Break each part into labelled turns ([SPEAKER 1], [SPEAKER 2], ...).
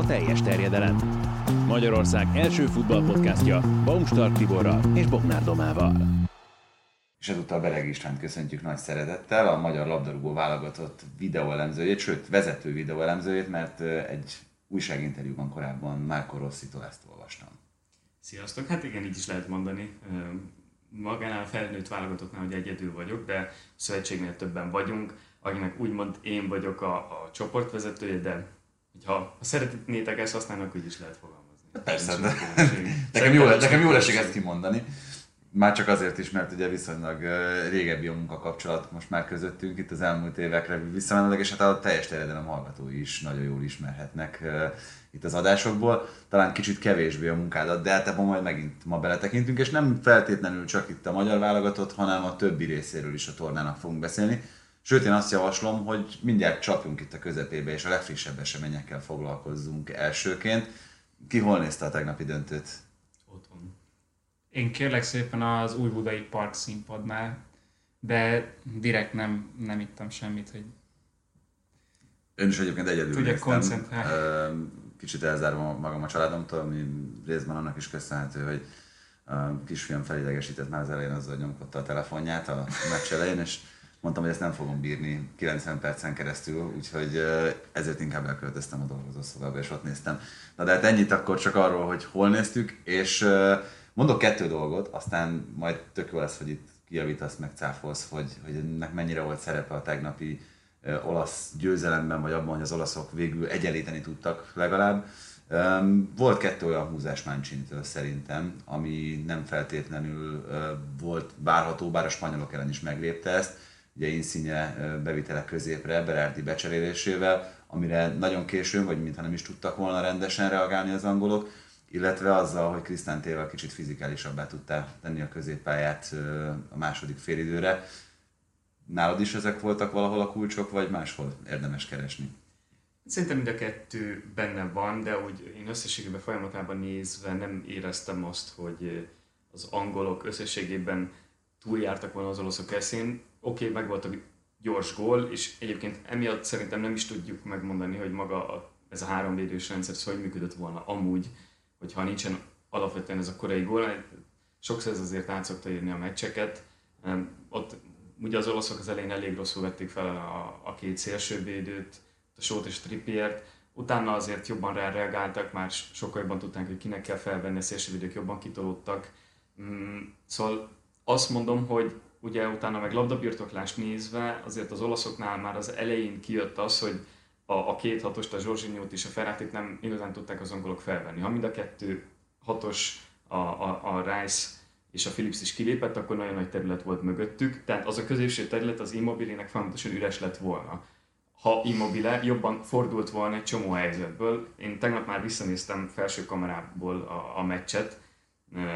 [SPEAKER 1] A teljes terjedelem. Magyarország első futballpodcastja Baumstark Tiborral és Bognár Domával.
[SPEAKER 2] És ezúttal Bereg Istvánt köszöntjük nagy szeretettel, a magyar labdarúgó válogatott videóelemzőjét, sőt vezető videóelemzőjét, mert egy újságinterjúban korábban Márko Rosszitól ezt olvastam.
[SPEAKER 3] Sziasztok! Hát igen, így is lehet mondani. Magánál a felnőtt válogatottnál, hogy egyedül vagyok, de szövetségnél többen vagyunk, akinek úgymond én vagyok a, a csoportvezetője, de ha, ha szeretnétek ezt használni, akkor így is lehet fogalmazni.
[SPEAKER 2] Persze, de nekem, jól, nekem jól esik ezt kimondani. Már csak azért is, mert ugye viszonylag régebbi a munkakapcsolat most már közöttünk itt az elmúlt évekre visszamenőleg, és hát a teljes terjedelem hallgatói is nagyon jól ismerhetnek itt az adásokból. Talán kicsit kevésbé a munkádat, de hát ebben majd megint ma beletekintünk, és nem feltétlenül csak itt a magyar válogatott, hanem a többi részéről is a tornának fogunk beszélni. Sőt, én azt javaslom, hogy mindjárt csapjunk itt a közepébe, és a legfrissebb eseményekkel foglalkozzunk elsőként. Ki hol nézte a tegnapi döntőt?
[SPEAKER 3] Otthon.
[SPEAKER 4] Én kérlek szépen az új budai park színpadnál, de direkt nem, nem ittam semmit, hogy
[SPEAKER 2] Ön is egyébként egyedül
[SPEAKER 4] Tudjak
[SPEAKER 2] néztem.
[SPEAKER 4] koncentrálni.
[SPEAKER 2] Kicsit elzárva magam a családomtól, ami részben annak is köszönhető, hogy a kisfiam felidegesített már az elején azzal, hogy nyomkodta a telefonját a meccs elején, és mondtam, hogy ezt nem fogom bírni 90 percen keresztül, úgyhogy ezért inkább elköltöztem a dolgozószobába, és ott néztem. Na de hát ennyit akkor csak arról, hogy hol néztük, és mondok kettő dolgot, aztán majd tök jó lesz, hogy itt kijavítasz, meg cáfolsz, hogy, hogy ennek mennyire volt szerepe a tegnapi olasz győzelemben, vagy abban, hogy az olaszok végül egyenlíteni tudtak legalább. Volt kettő olyan húzás Mancsintől szerintem, ami nem feltétlenül volt várható, bár a spanyolok ellen is meglépte ezt. Ugye Insigne bevitele középre, Berardi becserélésével, amire nagyon későn, vagy mintha nem is tudtak volna rendesen reagálni az angolok, illetve azzal, hogy Krisztán Tével kicsit fizikálisabbá tudta tenni a középpályát a második félidőre. Nálad is ezek voltak valahol a kulcsok, vagy máshol érdemes keresni?
[SPEAKER 3] Szerintem mind a kettő benne van, de úgy én összességében folyamatában nézve nem éreztem azt, hogy az angolok összességében túljártak volna az olaszok eszén. Oké, okay, meg volt a gyors gól, és egyébként emiatt szerintem nem is tudjuk megmondani, hogy maga ez a háromvédős rendszer ez hogy működött volna amúgy, hogyha nincsen alapvetően ez a korai gól. Sokszor ez azért át írni a meccseket. Ott ugye az olaszok az elején elég rosszul vették fel a, a két szélsővédőt, a Sót és Trippiert, utána azért jobban rá reagáltak, már sokkal jobban tudták, hogy kinek kell felvenni, a szélsővédők jobban kitolódtak. Mm, Szóval azt mondom, hogy ugye utána meg labdabirtoklást nézve, azért az olaszoknál már az elején kijött az, hogy a, a két hatost, a Zsorzsinyót és a Ferrátit nem igazán tudták az angolok felvenni. Ha mind a kettő hatos, a, a, a Rice és a Philips is kilépett, akkor nagyon nagy terület volt mögöttük, tehát az a középső terület az Immobilének folyamatosan üres lett volna. Ha Immobile jobban fordult volna egy csomó helyzetből, én tegnap már visszanéztem felső kamerából a, a meccset,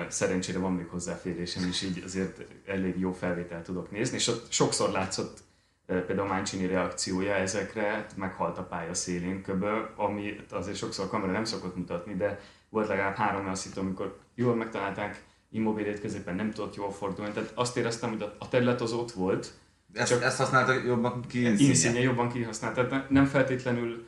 [SPEAKER 3] szerencsére van még hozzáférésem, és így azért elég jó felvételt tudok nézni, és ott sokszor látszott például Mancini reakciója ezekre, hát meghalt a pálya szélén köböl, ami azért sokszor a kamera nem szokott mutatni, de volt legalább három olyan amikor jól megtalálták, immobilét középen nem tudott jól fordulni, tehát azt éreztem, hogy a- terület az ott volt,
[SPEAKER 2] Ezt,
[SPEAKER 3] Csak-
[SPEAKER 2] ezt használta jobban ki
[SPEAKER 3] Insigne jobban kihasznált, tehát ne- nem feltétlenül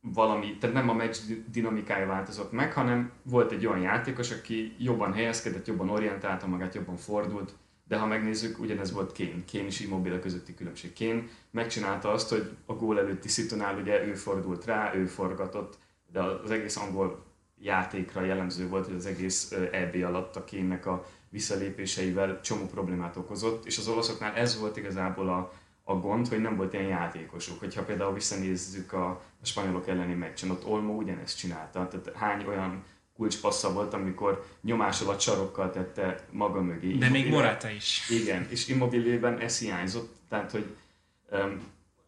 [SPEAKER 3] valami, tehát nem a meccs di- dinamikája változott meg, hanem volt egy olyan játékos, aki jobban helyezkedett, jobban orientálta magát, jobban fordult, de ha megnézzük, ugyanez volt Kane. Kane is Immobile közötti különbség. Kane megcsinálta azt, hogy a gól előtti szitunál ugye ő fordult rá, ő forgatott, de az egész angol játékra jellemző volt, hogy az egész EB alatt a Kane-nek a visszalépéseivel csomó problémát okozott, és az olaszoknál ez volt igazából a, a gond, hogy nem volt ilyen játékosuk. Hogyha például visszanézzük a, a spanyolok elleni meccsen, ott Olmo ugyanezt csinálta, tehát hány olyan kulcspassza volt, amikor nyomás alatt sarokkal tette maga mögé.
[SPEAKER 4] De még Morata is.
[SPEAKER 3] Igen, és Immobilében ez hiányzott, tehát hogy um,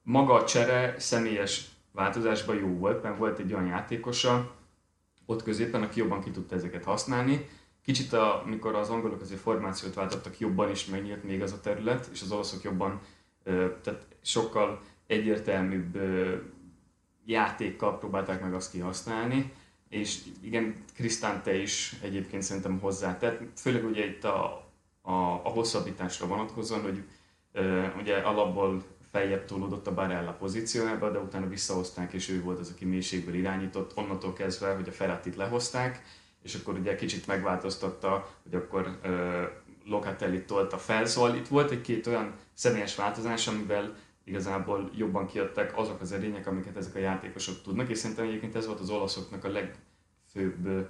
[SPEAKER 3] maga a csere személyes változásban jó volt, mert volt egy olyan játékosa ott középen, aki jobban ki tudta ezeket használni. Kicsit, a, amikor az angolok azért formációt váltottak, jobban is megnyílt még az a terület, és az olaszok jobban, tehát sokkal egyértelműbb játékkal próbálták meg azt kihasználni, és igen, Krisztán is egyébként szerintem hozzátett, főleg ugye itt a, a, a hosszabbításra vonatkozóan, hogy ugye alapból feljebb tolódott a Barella pozíciójába, de utána visszahozták, és ő volt az, aki mélységből irányított, onnantól kezdve, hogy a Ferratit lehozták, és akkor ugye kicsit megváltoztatta, hogy akkor Locatelli tolta fel, szóval itt volt egy-két olyan személyes változás, amivel igazából jobban kiadtak azok az erények, amiket ezek a játékosok tudnak, és szerintem egyébként ez volt az olaszoknak a legfőbb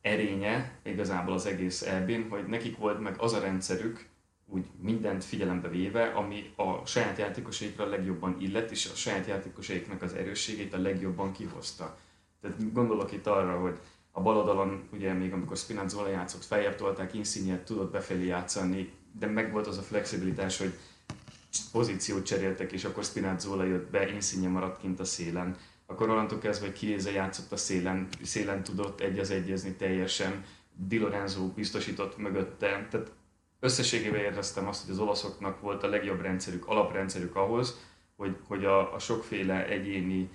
[SPEAKER 3] erénye igazából az egész eb hogy nekik volt meg az a rendszerük, úgy mindent figyelembe véve, ami a saját játékosaikra legjobban illet, és a saját játékosaiknak az erősségét a legjobban kihozta. Tehát gondolok itt arra, hogy a bal oldalon, ugye még amikor Spinazzola játszott, feljebb tolták, Insigne tudott befelé játszani, de meg volt az a flexibilitás, hogy pozíciót cseréltek, és akkor Spinazzola jött be, Insigne maradt kint a szélen. Akkor onnantól kezdve, hogy Chiesa játszott a szélen, szélen tudott egy az egyezni teljesen, Di Lorenzo biztosított mögötte, tehát összességében éreztem azt, hogy az olaszoknak volt a legjobb rendszerük, alaprendszerük ahhoz, hogy, hogy a, a sokféle egyéni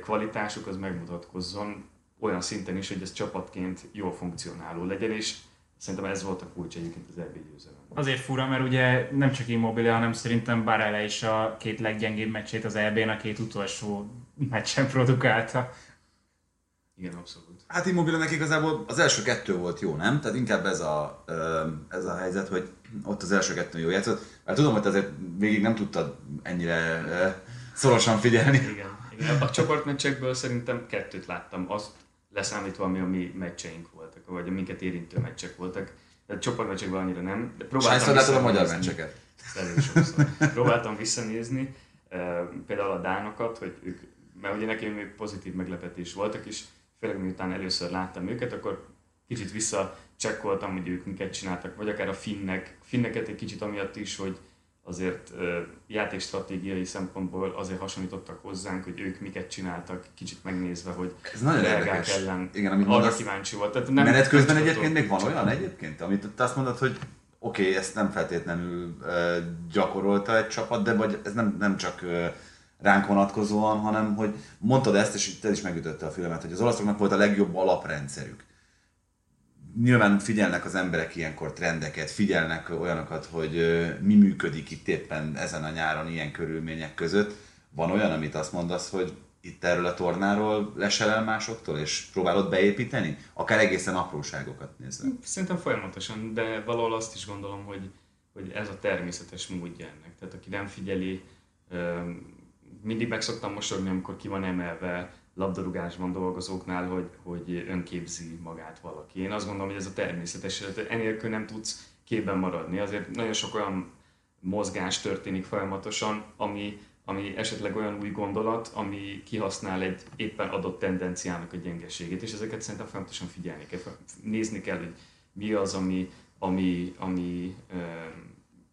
[SPEAKER 3] kvalitásuk az megmutatkozzon olyan szinten is, hogy ez csapatként jól funkcionáló legyen, és szerintem ez volt a kulcs egyébként az EB győzelem.
[SPEAKER 4] Azért fura, mert ugye nem csak Immobile, hanem szerintem Barella is a két leggyengébb meccsét az EB-n a két utolsó meccsen produkálta.
[SPEAKER 3] Igen, abszolút.
[SPEAKER 2] Hát Immobile igazából az első kettő volt jó, nem? Tehát inkább ez a, ez a helyzet, hogy ott az első kettő jó játszott. Mert tudom, hogy azért végig nem tudtad ennyire szorosan figyelni.
[SPEAKER 3] Igen, igen. A csoportmeccsekből szerintem kettőt láttam, azt leszámítva, ami a mi meccseink voltak, vagy a minket érintő meccsek voltak. Tehát csoportmeccsekben annyira nem.
[SPEAKER 2] De próbáltam látod a magyar meccseket?
[SPEAKER 3] Elég sokszor. Próbáltam visszanézni, például a dánokat, hogy ők, mert ugye nekem még pozitív meglepetés voltak is, főleg miután először láttam őket, akkor kicsit visszacsekkoltam, hogy ők miket csináltak, vagy akár a finnek, finneket egy kicsit amiatt is, hogy azért játékstratégiai szempontból azért hasonlítottak hozzánk, hogy ők miket csináltak, kicsit megnézve, hogy
[SPEAKER 2] Ez nagyon érdekes.
[SPEAKER 3] ellen
[SPEAKER 2] Igen, amit
[SPEAKER 3] arra
[SPEAKER 2] mondasz,
[SPEAKER 3] kíváncsi volt. Tehát nem,
[SPEAKER 2] menet közben egyébként még van olyan egyébként, amit te azt mondod, hogy oké, okay, ezt nem feltétlenül uh, gyakorolta egy csapat, de vagy ez nem, nem csak uh, ránk vonatkozóan, hanem hogy mondtad ezt, és te is megütötte a fülemet, hogy az olaszoknak volt a legjobb alaprendszerük. Nyilván figyelnek az emberek ilyenkor trendeket, figyelnek olyanokat, hogy mi működik itt éppen ezen a nyáron ilyen körülmények között. Van olyan, amit azt mondasz, hogy itt erről a tornáról lesel el másoktól, és próbálod beépíteni? Akár egészen apróságokat nézve.
[SPEAKER 3] Szerintem folyamatosan, de valahol azt is gondolom, hogy, hogy ez a természetes módja ennek. Tehát aki nem figyeli, mindig meg szoktam mosolyogni, amikor ki van emelve labdarúgásban dolgozóknál, hogy, hogy önképzi magát valaki. Én azt gondolom, hogy ez a természetes, tehát enélkül nem tudsz képben maradni. Azért nagyon sok olyan mozgás történik folyamatosan, ami, ami esetleg olyan új gondolat, ami kihasznál egy éppen adott tendenciának a gyengeségét, és ezeket szerintem folyamatosan figyelni kell, nézni kell, hogy mi az, ami, ami, ami ö,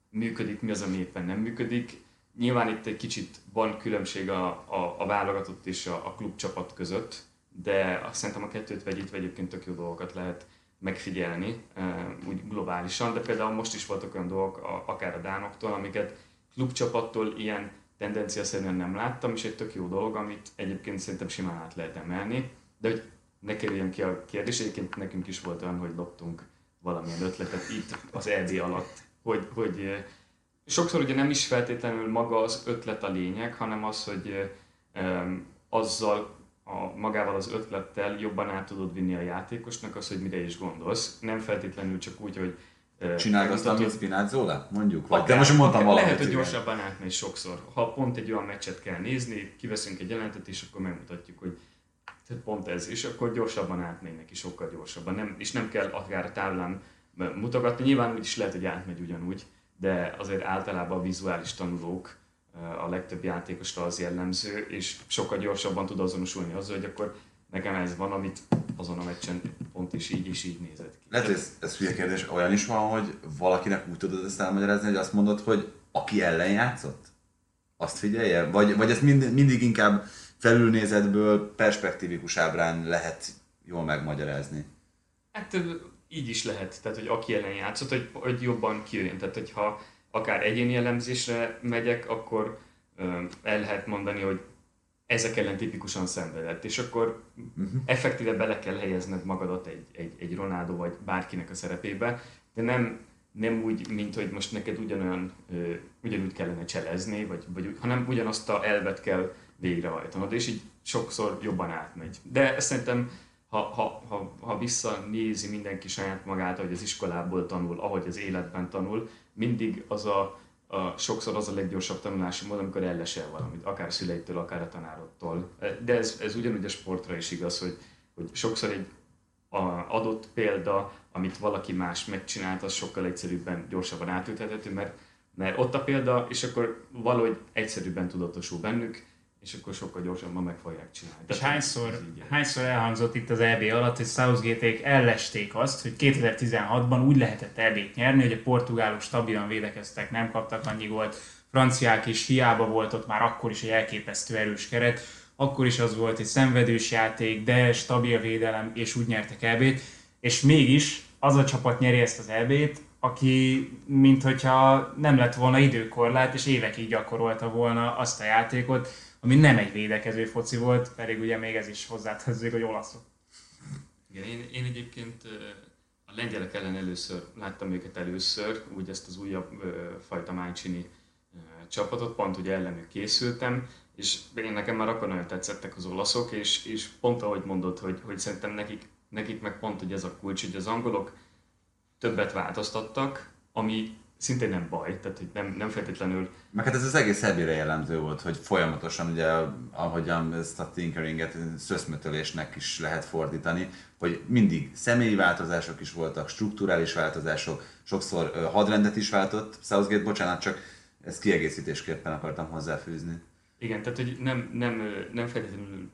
[SPEAKER 3] működik, mi az, ami éppen nem működik. Nyilván itt egy kicsit van különbség a, a, a válogatott és a, a klubcsapat között, de azt szerintem a kettőt vegyítve egyébként tök jó dolgokat lehet megfigyelni, ö, úgy globálisan, de például most is voltak olyan dolgok, akár a Dánoktól, amiket klubcsapattól ilyen tendencia szerűen nem láttam, és egy tök jó dolog, amit egyébként szerintem simán át lehet emelni, de hogy ne kerüljön ki a kérdés, egyébként nekünk is volt olyan, hogy loptunk valamilyen ötletet itt az EB alatt, hogy, hogy eh, sokszor ugye nem is feltétlenül maga az ötlet a lényeg, hanem az, hogy azzal a, magával az ötlettel jobban át tudod vinni a játékosnak az, hogy mire is gondolsz. Nem feltétlenül csak úgy, hogy
[SPEAKER 2] Csináld azt, amit Spinazzola? Mondjuk. Vagy, de
[SPEAKER 3] Akár,
[SPEAKER 2] most mondtam valamit.
[SPEAKER 3] Lehet, hogy gyorsabban átmegy sokszor. Ha pont egy olyan meccset kell nézni, kiveszünk egy jelentet, és akkor megmutatjuk, hogy pont ez, és akkor gyorsabban átmegy neki, sokkal gyorsabban. Nem, és nem kell akár a táblán mutogatni. Nyilván úgy is lehet, hogy átmegy ugyanúgy, de azért általában a vizuális tanulók a legtöbb játékosra az jellemző, és sokkal gyorsabban tud azonosulni azzal, hogy akkor nekem ez van, amit azon a meccsen pont is így is így nézett ki.
[SPEAKER 2] Lehet, hogy ez, ez hülye kérdés, olyan is van, hogy valakinek úgy tudod ezt elmagyarázni, hogy azt mondod, hogy aki ellen játszott, azt figyelje? Vagy, vagy ezt mind, mindig inkább felülnézetből perspektívikus ábrán lehet jól megmagyarázni?
[SPEAKER 3] Hát így is lehet, tehát hogy aki ellen játszott, hogy, hogy jobban kijön. Tehát hogyha akár egyéni elemzésre megyek, akkor el lehet mondani, hogy ezek ellen tipikusan szenvedett, és akkor uh-huh. effektíve bele kell helyezned magadat egy, egy, egy Ronaldo vagy bárkinek a szerepébe, de nem, nem úgy, mint hogy most neked ugyanolyan, ö, ugyanúgy kellene cselezni, vagy, vagy, hanem ugyanazt a elvet kell végrehajtanod, és így sokszor jobban átmegy. De szerintem, ha, ha, ha, ha visszanézi mindenki saját magát, ahogy az iskolából tanul, ahogy az életben tanul, mindig az a, a, sokszor az a leggyorsabb tanulási mód, amikor ellesel valamit, akár szüleitől, akár a tanárottól. De ez, ez ugyanúgy a sportra is igaz, hogy, hogy sokszor egy a adott példa, amit valaki más megcsinált, az sokkal egyszerűbben, gyorsabban átültethető, mert, mert ott a példa, és akkor valahogy egyszerűbben tudatosul bennük, és akkor sokkal gyorsabban meg fogják csinálni.
[SPEAKER 4] Tehát hányszor, hányszor elhangzott itt az EB alatt, hogy southgate ellesték azt, hogy 2016-ban úgy lehetett EB-t nyerni, hogy a portugálok stabilan védekeztek, nem kaptak annyi gólt, franciák is hiába volt ott már akkor is egy elképesztő erős keret, akkor is az volt egy szenvedős játék, de stabil védelem, és úgy nyertek EB-t, és mégis az a csapat nyeri ezt az EB-t, aki mintha nem lett volna időkorlát, és évekig gyakorolta volna azt a játékot, ami nem egy védekező foci volt, pedig ugye még ez is hozzátezzük, hogy olaszok.
[SPEAKER 3] Igen, én, én egyébként a lengyelek ellen először láttam őket először, úgy ezt az újabb fajta Májcsini csapatot, pont ugye ellenük készültem, és én nekem már akkor nagyon tetszettek az olaszok, és, és pont ahogy mondod, hogy, hogy szerintem nekik, nekik meg pont hogy ez a kulcs, hogy az angolok többet változtattak, ami szintén nem baj, tehát hogy nem, nem feltétlenül...
[SPEAKER 2] Meg hát ez az egész ebére jellemző volt, hogy folyamatosan ugye, ahogyan ezt a tinkeringet szöszmötölésnek is lehet fordítani, hogy mindig személyi változások is voltak, strukturális változások, sokszor hadrendet is váltott. Southgate, bocsánat, csak ezt kiegészítésképpen akartam hozzáfűzni.
[SPEAKER 3] Igen, tehát hogy nem, nem, nem feltétlenül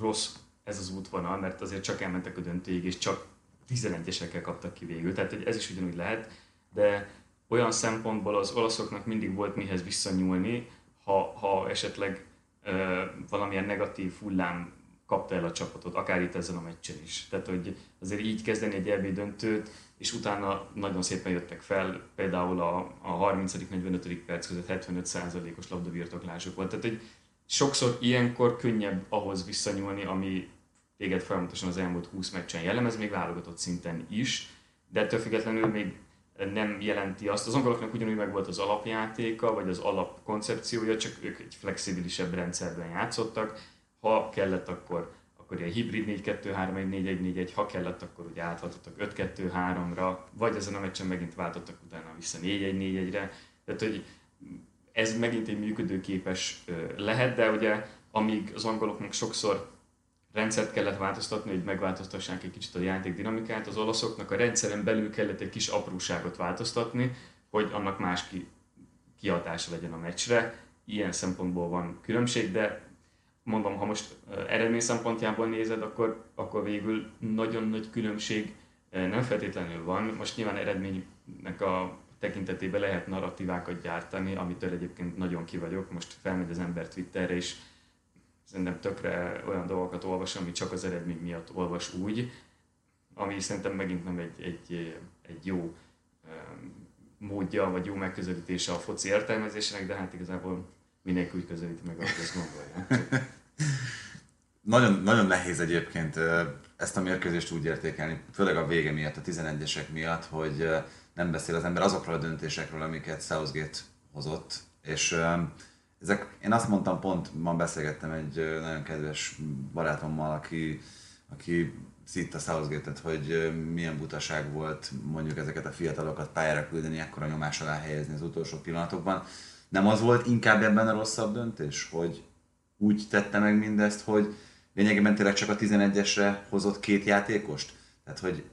[SPEAKER 3] rossz ez az útvonal, mert azért csak elmentek a döntőig, és csak 11-esekkel kaptak ki végül, tehát hogy ez is ugyanúgy lehet, de olyan szempontból az olaszoknak mindig volt mihez visszanyúlni, ha, ha esetleg ö, valamilyen negatív hullám kapta el a csapatot, akár itt ezen a meccsen is. Tehát, hogy azért így kezdeni egy EB döntőt, és utána nagyon szépen jöttek fel, például a, a 30.-45. perc között 75%-os labdabirtoklások volt. Tehát, hogy sokszor ilyenkor könnyebb ahhoz visszanyúlni, ami téged folyamatosan az elmúlt 20 meccsen jellemez, még válogatott szinten is, de ettől függetlenül még nem jelenti azt. Az angoloknak ugyanúgy meg volt az alapjátéka, vagy az alapkoncepciója, csak ők egy flexibilisebb rendszerben játszottak. Ha kellett, akkor, akkor egy hibrid 4-2-3-1-4-1-4-1, ha kellett, akkor ugye átváltottak 5-2-3-ra, vagy ezen a meccsen megint váltottak utána vissza 4-1-4-1-re. Tehát, hogy ez megint egy működőképes lehet, de ugye amíg az angoloknak sokszor rendszert kellett változtatni, hogy megváltoztassák egy kicsit a játék dinamikát. Az olaszoknak a rendszeren belül kellett egy kis apróságot változtatni, hogy annak más ki, kiadása legyen a meccsre. Ilyen szempontból van különbség, de mondom, ha most eredmény szempontjából nézed, akkor, akkor végül nagyon nagy különbség nem feltétlenül van. Most nyilván eredménynek a tekintetében lehet narratívákat gyártani, amitől egyébként nagyon ki. Most felmegy az ember Twitterre, és szerintem tökre olyan dolgokat olvas, ami csak az eredmény miatt olvas úgy, ami szerintem megint nem egy, egy, egy jó módja, vagy jó megközelítése a foci értelmezésének, de hát igazából mindenki úgy közelíti meg, ahogy ezt gondolja.
[SPEAKER 2] nagyon, nagyon nehéz egyébként ezt a mérkőzést úgy értékelni, főleg a vége miatt, a 11-esek miatt, hogy nem beszél az ember azokról a döntésekről, amiket Southgate hozott, és ezek, én azt mondtam, pont ma beszélgettem egy nagyon kedves barátommal, aki, aki szitta Southgate-et, hogy milyen butaság volt mondjuk ezeket a fiatalokat pályára küldeni, ekkora nyomás alá helyezni az utolsó pillanatokban. Nem az volt inkább ebben a rosszabb döntés, hogy úgy tette meg mindezt, hogy lényegében tényleg csak a 11-esre hozott két játékost? Tehát, hogy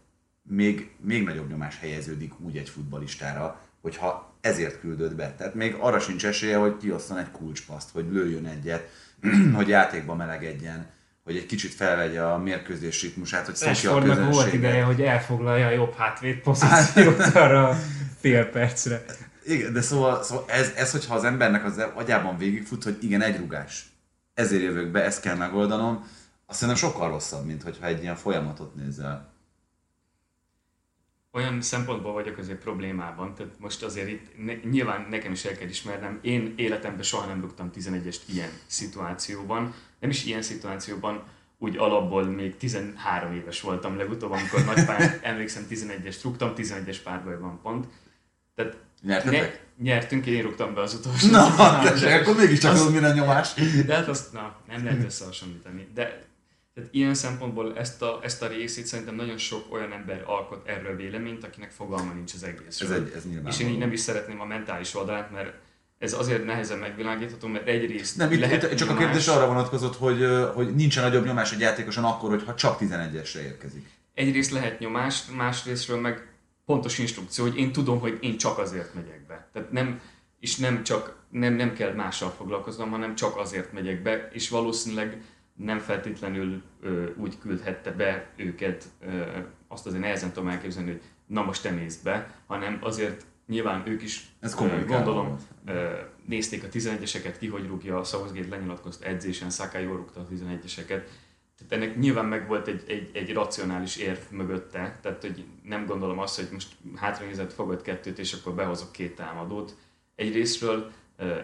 [SPEAKER 2] még, még nagyobb nyomás helyeződik úgy egy futbalistára, hogyha ezért küldött be. Tehát még arra sincs esélye, hogy kiosszon egy kulcspaszt, hogy lőjön egyet, hogy játékba melegedjen, hogy egy kicsit felvegye a mérkőzés ritmusát, hogy szokja a
[SPEAKER 4] Rashfordnak volt
[SPEAKER 2] közönséget.
[SPEAKER 4] ideje, hogy elfoglalja a jobb hátvéd pozíciót arra fél percre.
[SPEAKER 2] Igen, de szóval, szóval ez, ez, hogyha az embernek az agyában végigfut, hogy igen, egy rugás. Ezért jövök be, ezt kell megoldanom, azt szerintem sokkal rosszabb, mint hogyha egy ilyen folyamatot nézel.
[SPEAKER 3] Olyan szempontból vagyok azért problémában, tehát most azért itt ne, nyilván nekem is el kell ismernem, én életemben soha nem rúgtam 11-est ilyen szituációban, nem is ilyen szituációban, úgy alapból még 13 éves voltam legutóbb, amikor nagypályán emlékszem 11-est rúgtam, 11-es párbajban pont. Tehát
[SPEAKER 2] Nyertetek?
[SPEAKER 3] nyertünk, én rúgtam be az utolsó.
[SPEAKER 2] Na, tessék, akkor mégiscsak
[SPEAKER 3] Az-
[SPEAKER 2] az minden nyomás.
[SPEAKER 3] De hát azt na, nem lehet összehasonlítani. De tehát ilyen szempontból ezt a, ezt a részét szerintem nagyon sok olyan ember alkot erről véleményt, akinek fogalma nincs az egészről.
[SPEAKER 2] Ez, egy, ez.
[SPEAKER 3] És én így nem is szeretném a mentális oldalát, mert ez azért nehezen megvilágítható, mert egyrészt
[SPEAKER 2] Nem, itt,
[SPEAKER 3] lehet
[SPEAKER 2] itt csak a
[SPEAKER 3] nyomás,
[SPEAKER 2] kérdés arra vonatkozott, hogy, hogy nincsen nagyobb nyomás egy játékoson akkor, hogyha csak 11-esre érkezik.
[SPEAKER 3] Egyrészt lehet nyomás, másrésztről meg pontos instrukció, hogy én tudom, hogy én csak azért megyek be. Tehát nem, és nem csak, nem, nem kell mással foglalkoznom, hanem csak azért megyek be, és valószínűleg nem feltétlenül ö, úgy küldhette be őket, ö, azt azért nehezen tudom elképzelni, hogy na most te nézd be, hanem azért nyilván ők is
[SPEAKER 2] Ez
[SPEAKER 3] ö, gondolom ö, nézték a 11-eseket, ki hogy rúgja, a Southgate lenyilatkozta edzésen, Saka jól rúgta a 11-eseket, tehát ennek nyilván meg volt egy, egy, egy racionális érv mögötte, tehát hogy nem gondolom azt, hogy most hátranézett fogod kettőt, és akkor behozok két támadót. Egyrésztről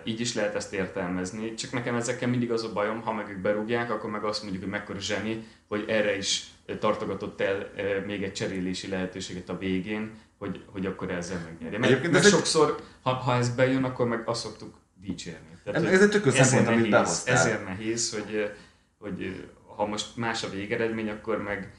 [SPEAKER 3] így is lehet ezt értelmezni, csak nekem ezekkel mindig az a bajom, ha meg ők berúgják, akkor meg azt mondjuk, hogy mekkora zseni, hogy erre is tartogatott el még egy cserélési lehetőséget a végén, hogy, hogy akkor ezzel megnyerje. Mert,
[SPEAKER 2] Egyébként
[SPEAKER 3] mert
[SPEAKER 2] ez egy-
[SPEAKER 3] sokszor, ha, ha ez bejön, akkor meg azt szoktuk dicsérni.
[SPEAKER 2] Ez-
[SPEAKER 3] hogy
[SPEAKER 2] ez egy tök szempont, amit behoztál.
[SPEAKER 3] Ezért nehéz, hogy, hogy ha most más a végeredmény, akkor meg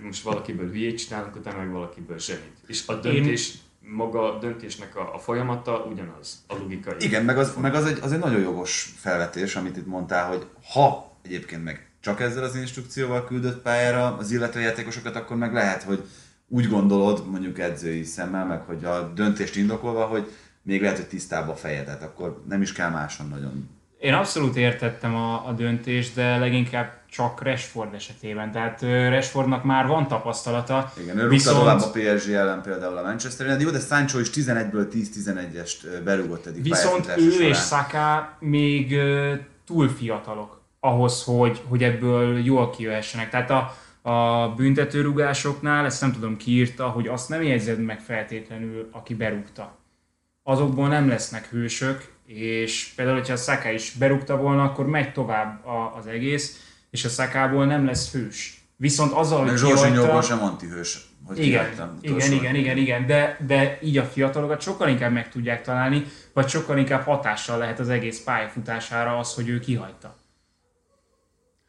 [SPEAKER 3] most valakiből hülyét csinálunk, utána meg valakiből zsenit. És a döntés, maga a döntésnek a, a folyamata ugyanaz, a logikai.
[SPEAKER 2] Igen, meg az, meg az, egy, az egy nagyon jogos felvetés, amit itt mondtál, hogy ha egyébként meg csak ezzel az instrukcióval küldött pályára az illető játékosokat, akkor meg lehet, hogy úgy gondolod, mondjuk edzői szemmel, meg hogy a döntést indokolva, hogy még lehet, hogy tisztább a fejed, tehát akkor nem is kell máson nagyon.
[SPEAKER 4] Én abszolút értettem a, a döntést, de leginkább csak Rashford esetében. Tehát Rashfordnak már van tapasztalata.
[SPEAKER 2] Igen, ő rúgta tovább a PSG ellen például a Manchester United, jó, de Sancho is 11-ből 10-11-est berúgott eddig
[SPEAKER 4] Viszont ő és
[SPEAKER 2] során.
[SPEAKER 4] Saka még túl fiatalok ahhoz, hogy, hogy ebből jól kijöhessenek. Tehát a, a büntetőrugásoknál, ezt nem tudom ki írta, hogy azt nem jegyzed meg feltétlenül, aki berúgta. Azokból nem lesznek hősök, és például, hogyha a Saka is berúgta volna, akkor megy tovább a, az egész, és a Szakából nem lesz hős. Viszont azzal, hogy
[SPEAKER 2] Zsorzsinyóból
[SPEAKER 4] kihagyta-
[SPEAKER 2] sem antihős. Hogy
[SPEAKER 4] igen, igen, igen, igen, igen, de, de így a fiatalokat sokkal inkább meg tudják találni, vagy sokkal inkább hatással lehet az egész pályafutására az, hogy ő kihagyta.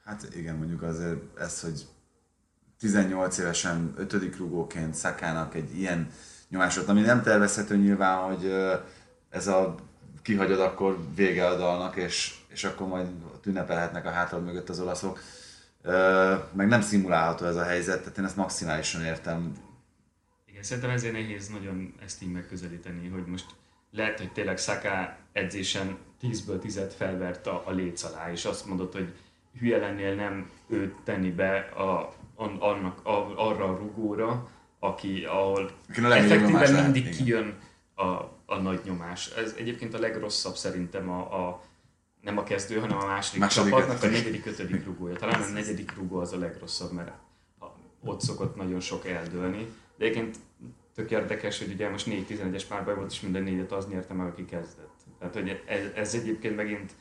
[SPEAKER 2] Hát igen, mondjuk azért ez, hogy 18 évesen ötödik rugóként Szakának egy ilyen nyomásot, ami nem tervezhető nyilván, hogy ez a kihagyod, akkor vége a dalnak, és, és akkor majd ünnepelhetnek a hátad mögött az olaszok. Meg nem szimulálható ez a helyzet, tehát én ezt maximálisan értem.
[SPEAKER 3] Igen, szerintem ezért nehéz nagyon ezt így megközelíteni, hogy most lehet, hogy tényleg Saka edzésen 10-ből 10 felvert a, a léc alá, és azt mondott, hogy hülye lennél nem őt tenni be a, an- annak, a, arra a rugóra, aki, ahol
[SPEAKER 2] Akin a legnagyobb nyomás
[SPEAKER 3] effektíven mindig kijön a, a nagy nyomás. Ez egyébként a legrosszabb szerintem a, a nem a kezdő, hanem a második,
[SPEAKER 2] Második,
[SPEAKER 3] csapatnak a negyedik, ötödik rugója. Talán a negyedik rugó az a legrosszabb, mert ott szokott nagyon sok eldőlni. De egyébként tök érdekes, hogy ugye most 4-11-es párbaj volt, és minden négyet az nyerte meg, aki kezdett. Tehát, hogy ez, ez egyébként megint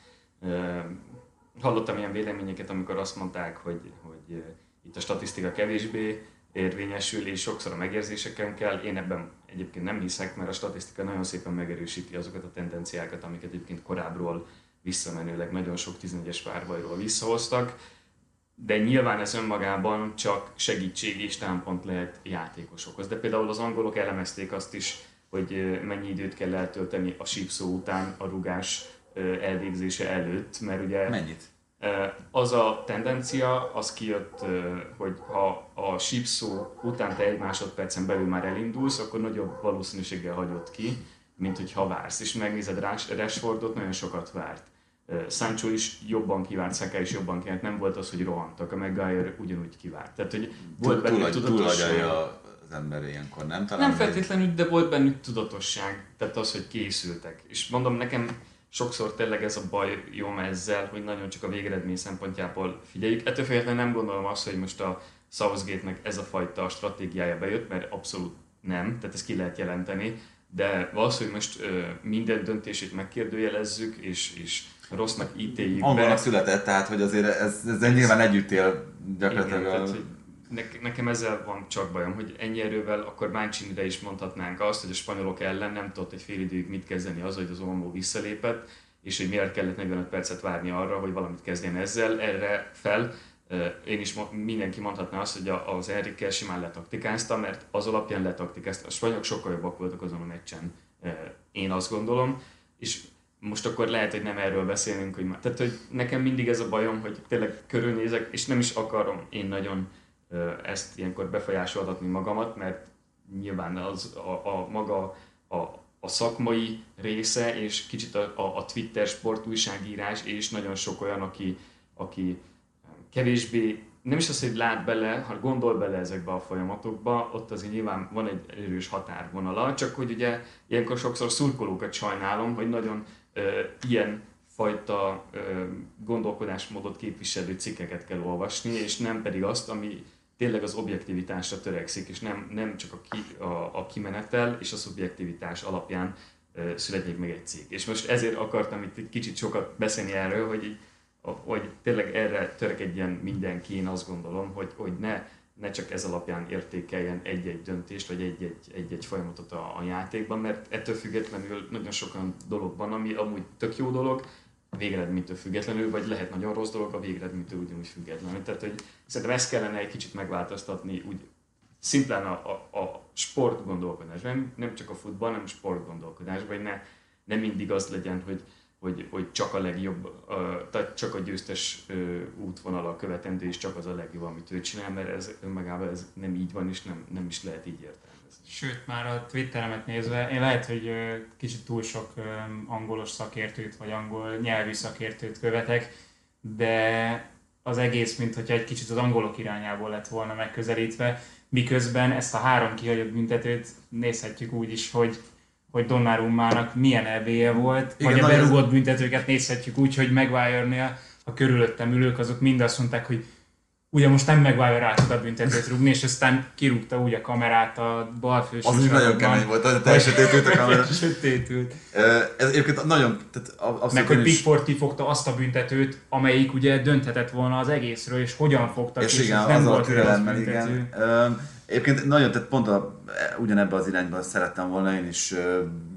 [SPEAKER 3] uh, hallottam ilyen véleményeket, amikor azt mondták, hogy, hogy uh, itt a statisztika kevésbé érvényesül, és sokszor a megérzéseken kell. Én ebben egyébként nem hiszek, mert a statisztika nagyon szépen megerősíti azokat a tendenciákat, amiket egyébként korábbról visszamenőleg nagyon sok 11-es párbajról visszahoztak de nyilván ez önmagában csak segítség és támpont lehet játékosokhoz. De például az angolok elemezték azt is, hogy mennyi időt kell eltölteni a sípszó után a rugás elvégzése előtt, mert ugye
[SPEAKER 2] Mennyit?
[SPEAKER 3] Az a tendencia, az kijött, hogy ha a sípszó után te egy másodpercen belül már elindulsz, akkor nagyobb valószínűséggel hagyod ki, mint hogyha vársz. És megnézed Rash- Rashfordot, nagyon sokat várt. Sancho is jobban kivárt, Saka is jobban kivárt, nem volt az, hogy rohantak, a Maguire ugyanúgy kivárt. Tehát, hogy volt
[SPEAKER 2] túl, túl,
[SPEAKER 3] tudatosság.
[SPEAKER 2] az ember ilyenkor, nem? Talán
[SPEAKER 3] Nem feltétlenül, de volt bennük tudatosság, tehát az, hogy készültek. És mondom, nekem sokszor tényleg ez a baj jó ezzel, hogy nagyon csak a végeredmény szempontjából figyeljük. Ettől függetlenül nem gondolom azt, hogy most a Southgate-nek ez a fajta stratégiája bejött, mert abszolút nem, tehát ezt ki lehet jelenteni, de az, hogy most ö, minden döntését megkérdőjelezzük, és, és rossznak ítéljük
[SPEAKER 2] Angolnak
[SPEAKER 3] be.
[SPEAKER 2] született, tehát hogy azért ez, ez nyilván együtt él gyakorlatilag.
[SPEAKER 3] Igen,
[SPEAKER 2] a-
[SPEAKER 3] tehát, hogy ne, nekem ezzel van csak bajom, hogy ennyi erővel akkor Mancini-re is mondhatnánk azt, hogy a spanyolok ellen nem tudott egy fél időig mit kezdeni az, hogy az Olmó visszalépett, és hogy miért kellett 45 percet várni arra, hogy valamit kezdjen ezzel, erre fel. Én is mindenki mondhatná azt, hogy az Enrique simán letaktikázta, mert az alapján letaktikázta. A spanyolok sokkal jobbak voltak azon a meccsen, én azt gondolom, és most akkor lehet, hogy nem erről beszélünk, hogy már. Tehát, hogy nekem mindig ez a bajom, hogy tényleg körülnézek, és nem is akarom én nagyon ezt ilyenkor befolyásoltatni magamat, mert nyilván az a, a maga a, a szakmai része, és kicsit a, a, a Twitter sportújságírás, és nagyon sok olyan, aki, aki kevésbé, nem is az, hogy lát bele, ha gondol bele ezekbe a folyamatokba, ott azért nyilván van egy erős határvonala, csak hogy ugye ilyenkor sokszor szurkolókat sajnálom, hogy nagyon ö, ilyen fajta ö, gondolkodásmódot képviselő cikkeket kell olvasni, és nem pedig azt, ami tényleg az objektivitásra törekszik, és nem, nem csak a, ki, a, a kimenetel és a szubjektivitás alapján ö, születik meg egy cikk. És most ezért akartam itt egy kicsit sokat beszélni erről, hogy, hogy tényleg erre törekedjen mindenki, én azt gondolom, hogy, hogy ne, ne csak ez alapján értékeljen egy-egy döntést, vagy egy-egy, egy-egy folyamatot a, a játékban, mert ettől függetlenül nagyon sokan dolog ami amúgy tök jó dolog, végeredménytől függetlenül, vagy lehet nagyon rossz dolog a végeredménytől ugyanúgy függetlenül. Tehát, hogy szerintem ezt kellene egy kicsit megváltoztatni, úgy szimplán a, a, a sport gondolkodásban, nem, nem csak a futball, hanem a sport gondolkodásban, hogy ne, ne mindig az legyen, hogy, hogy, hogy csak a legjobb, tehát csak a győztes ö, útvonala követendő, és csak az a legjobb, amit ő csinál, mert ez önmagában ez nem így van, és nem, nem is lehet így értelmezni.
[SPEAKER 4] Sőt, már a Twitteremet nézve, én lehet, hogy kicsit túl sok angolos szakértőt, vagy angol nyelvű szakértőt követek, de az egész, mint hogyha egy kicsit az angolok irányából lett volna megközelítve, miközben ezt a három kihagyott büntetőt nézhetjük úgy is, hogy hogy Donnarummának milyen ebéje volt,
[SPEAKER 2] Igen,
[SPEAKER 4] vagy a berugott büntetőket nézhetjük úgy, hogy Maguire-nél a körülöttem ülők, azok mind azt mondták, hogy ugye most nem Maguire rá tud a büntetőt rúgni, és aztán kirúgta úgy a kamerát a balfős
[SPEAKER 2] Az is nagyon kemény volt, hogy teljesen tétült a kamera.
[SPEAKER 4] Sötétült.
[SPEAKER 2] Ez egyébként nagyon, tehát abszolút
[SPEAKER 4] Meg hogy Pickford kifogta azt a büntetőt, amelyik ugye dönthetett volna az egészről, és hogyan fogta
[SPEAKER 2] És
[SPEAKER 4] ki,
[SPEAKER 2] igen,
[SPEAKER 4] nem
[SPEAKER 2] azzal a
[SPEAKER 4] volt rossz
[SPEAKER 2] türelemmel, igen. Egyébként nagyon, tehát pont a, ugyanebbe az irányba szerettem volna én is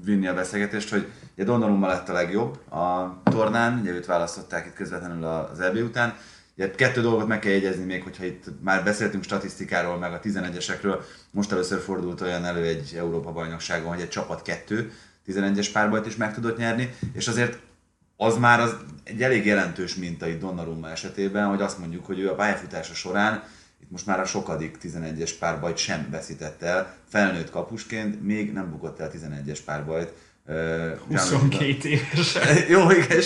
[SPEAKER 2] vinni a beszélgetést, hogy ugye Donnarumma lett a legjobb a tornán, ugye őt választották itt közvetlenül az EB után. Ugye kettő dolgot meg kell jegyezni még, hogyha itt már beszéltünk statisztikáról, meg a 11-esekről, most először fordult olyan elő egy Európa bajnokságon, hogy egy csapat kettő 11-es párbajt is meg tudott nyerni, és azért az már az egy elég jelentős minta itt Donnarumma esetében, hogy azt mondjuk, hogy ő a pályafutása során itt most már a sokadik 11-es párbajt sem veszített el, felnőtt kapusként még nem bukott el 11-es párbajt. Ö,
[SPEAKER 4] 22 éves.
[SPEAKER 2] Jó, igen,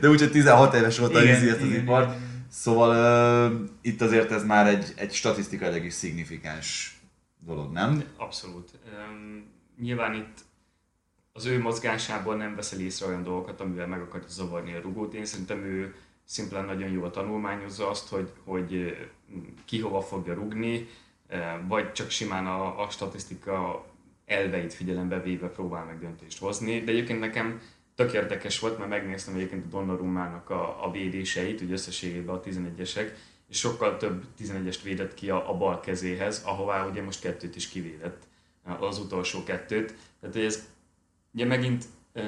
[SPEAKER 2] de úgyhogy 16 éves volt a Izzy ezt az ipart.
[SPEAKER 4] igen, igen.
[SPEAKER 2] Szóval uh, itt azért ez már egy, egy statisztikailag is szignifikáns dolog, nem?
[SPEAKER 3] Abszolút. Um, nyilván itt az ő mozgásából nem veszel észre olyan dolgokat, amivel meg akarja zavarni a rugót. Én szerintem ő szimplán nagyon jól tanulmányozza azt, hogy, hogy ki hova fogja rugni, vagy csak simán a, a statisztika elveit figyelembe véve próbál meg döntést hozni. De egyébként nekem tök érdekes volt, mert megnéztem egyébként a Donnarummának a, a védéseit, úgy összességében a 11-esek, és sokkal több 11-est védett ki a, a bal kezéhez, ahová ugye most kettőt is kivédett, az utolsó kettőt. Tehát hogy ez ugye megint ö,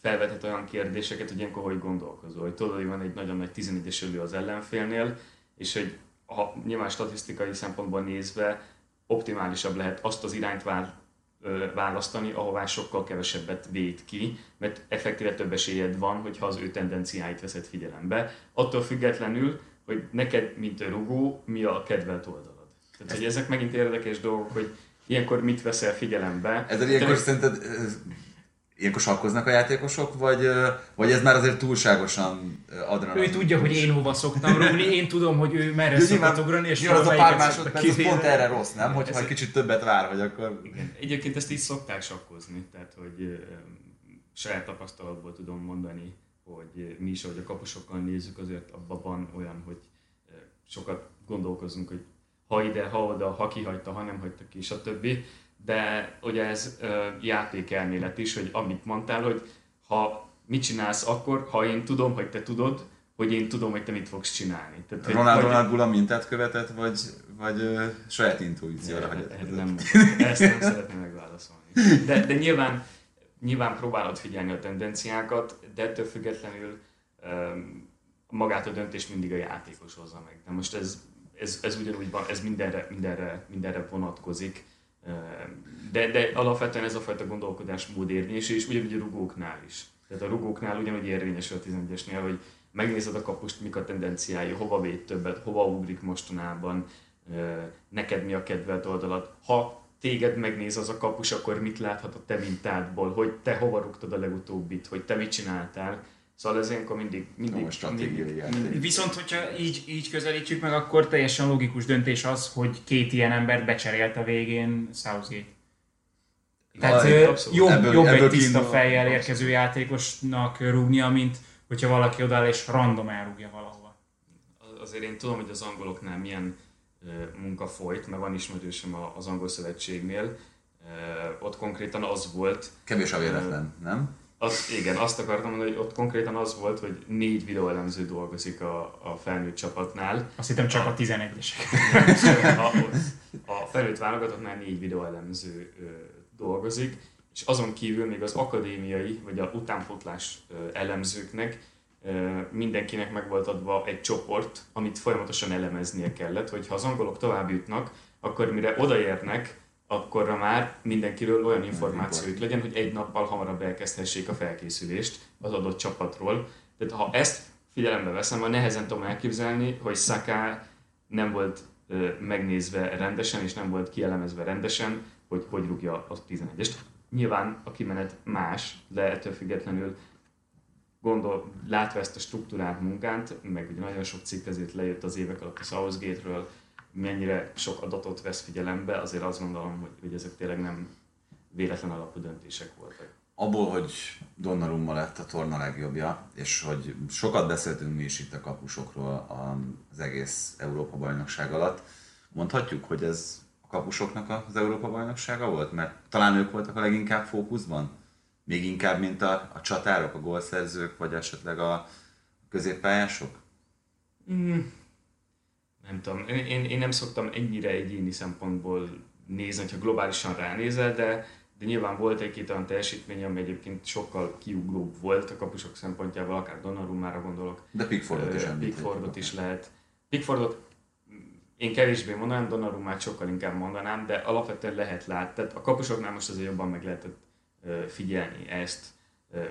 [SPEAKER 3] felvetett olyan kérdéseket, hogy ilyenkor hogy gondolkozol, hogy tudod, hogy van egy nagyon nagy 11-es ölő az ellenfélnél, és hogy ha nyilván statisztikai szempontból nézve optimálisabb lehet azt az irányt vál, választani, ahová sokkal kevesebbet véd ki, mert effektíve több esélyed van, hogyha az ő tendenciáit veszed figyelembe. Attól függetlenül, hogy neked, mint a rugó, mi a kedvelt oldalad. Tehát, hogy ezek megint érdekes dolgok, hogy ilyenkor mit veszel figyelembe.
[SPEAKER 2] Ezzel ilyenkor
[SPEAKER 3] Tényleg-
[SPEAKER 2] szerinted sakkoznak a játékosok, vagy, vagy ez már azért túlságosan adrenalin?
[SPEAKER 4] Ő tudja, hogy én hova szoktam rúgni, én tudom, hogy ő merre szokott ugrani, és
[SPEAKER 2] nyilván az a pár másodperc, az pont erre rossz, nem? Hogyha
[SPEAKER 3] Ez-
[SPEAKER 2] egy kicsit többet vár, hogy akkor...
[SPEAKER 3] Igen. Egyébként ezt így szokták sakkozni, tehát hogy saját tapasztalatból tudom mondani, hogy mi is, ahogy a kapusokkal nézzük, azért abban van olyan, hogy sokat gondolkozunk, hogy ha ide, ha oda, ha kihagyta, ha nem hagyta ki, stb. De ugye ez ö, játékelmélet is, hogy amit mondtál, hogy ha mit csinálsz akkor, ha én tudom, hogy te tudod, hogy én tudom, hogy te mit fogsz csinálni. Tehát, hogy-
[SPEAKER 2] Ronald,
[SPEAKER 3] vagy-
[SPEAKER 2] Ronald Gula mintát követett, vagy, vagy ö, saját intuícióra
[SPEAKER 3] erre,
[SPEAKER 2] hagyott?
[SPEAKER 3] erre nem, ezt nem szeretném megválaszolni. De, de nyilván, nyilván próbálod figyelni a tendenciákat, de ettől függetlenül um, magát a döntést mindig a játékos hozza meg. De most ez, ez, ez ugyanúgy van, ez mindenre, mindenre, mindenre vonatkozik. De, de alapvetően ez a fajta gondolkodásmód érvényes, és ugyanúgy a rugóknál is. Tehát a rugóknál ugyanúgy érvényesül a 11-esnél, hogy megnézed a kapust, mik a tendenciái, hova véd többet, hova ugrik mostanában, neked mi a kedvelt oldalat. Ha téged megnéz az a kapus, akkor mit láthat a te mintádból, hogy te hova rúgtad a legutóbbit, hogy te mit csináltál. Szóval ez ilyenkor mindig, mindig,
[SPEAKER 2] Jó, stratégiai
[SPEAKER 3] mindig,
[SPEAKER 4] Viszont, hogyha így, így közelítjük meg, akkor teljesen logikus döntés az, hogy két ilyen embert becserélt a végén Southgate. Tehát ö,
[SPEAKER 3] abszolút.
[SPEAKER 4] jobb,
[SPEAKER 2] Ebből-
[SPEAKER 4] jobb
[SPEAKER 2] ebből
[SPEAKER 4] egy tiszta fejjel
[SPEAKER 2] abszolút.
[SPEAKER 4] érkező játékosnak rúgnia, mint hogyha valaki odáll és random elrúgja valahova.
[SPEAKER 3] azért én tudom, hogy az angoloknál milyen munka folyt, mert van ismerősöm a- az angol szövetségnél, ott konkrétan az volt,
[SPEAKER 2] Kevés a véletlen, nem?
[SPEAKER 3] Az, igen, azt akartam mondani, hogy ott konkrétan az volt, hogy négy videóelemző dolgozik a, a felnőtt csapatnál.
[SPEAKER 4] Azt hittem csak a 11-esek.
[SPEAKER 3] A, a felnőtt válogatottnál négy videóelemző ö, dolgozik, és azon kívül még az akadémiai, vagy a utánpótlás ö, elemzőknek ö, mindenkinek meg volt adva egy csoport, amit folyamatosan elemeznie kellett, hogy ha az angolok tovább jutnak, akkor mire odaérnek, akkorra már mindenkiről olyan információik legyen, hogy egy nappal hamarabb elkezdhessék a felkészülést az adott csapatról. Tehát ha ezt figyelembe veszem, akkor nehezen tudom elképzelni, hogy Saka nem volt ö, megnézve rendesen, és nem volt kielemezve rendesen, hogy hogy rúgja a 11-est. Nyilván a kimenet más, de ettől függetlenül gondol, látva ezt a struktúrált munkát, meg ugye nagyon sok cikk ezért lejött az évek alatt a Southgate-ről, mennyire sok adatot vesz figyelembe, azért azt gondolom, hogy, hogy ezek tényleg nem véletlen alapú döntések voltak.
[SPEAKER 2] Abból, hogy Donnarumma lett a torna legjobbja, és hogy sokat beszéltünk mi is itt a kapusokról az egész Európa-bajnokság alatt, mondhatjuk, hogy ez a kapusoknak az Európa-bajnoksága volt? Mert talán ők voltak a leginkább fókuszban? Még inkább, mint a, a csatárok, a gólszerzők, vagy esetleg a középpályások?
[SPEAKER 3] Nem tudom, én, én, nem szoktam ennyire egyéni szempontból nézni, hogyha globálisan ránézel, de, de nyilván volt egy-két olyan teljesítmény, ami egyébként sokkal kiugróbb volt a kapusok szempontjából, akár Donnarummára gondolok,
[SPEAKER 2] De Pickfordot is.
[SPEAKER 3] Pickfordot is lehet. Pickfordot én kevésbé mondanám, Donnarummát sokkal inkább mondanám, de alapvetően lehet látni. Tehát a kapusoknál most azért jobban meg lehetett figyelni ezt.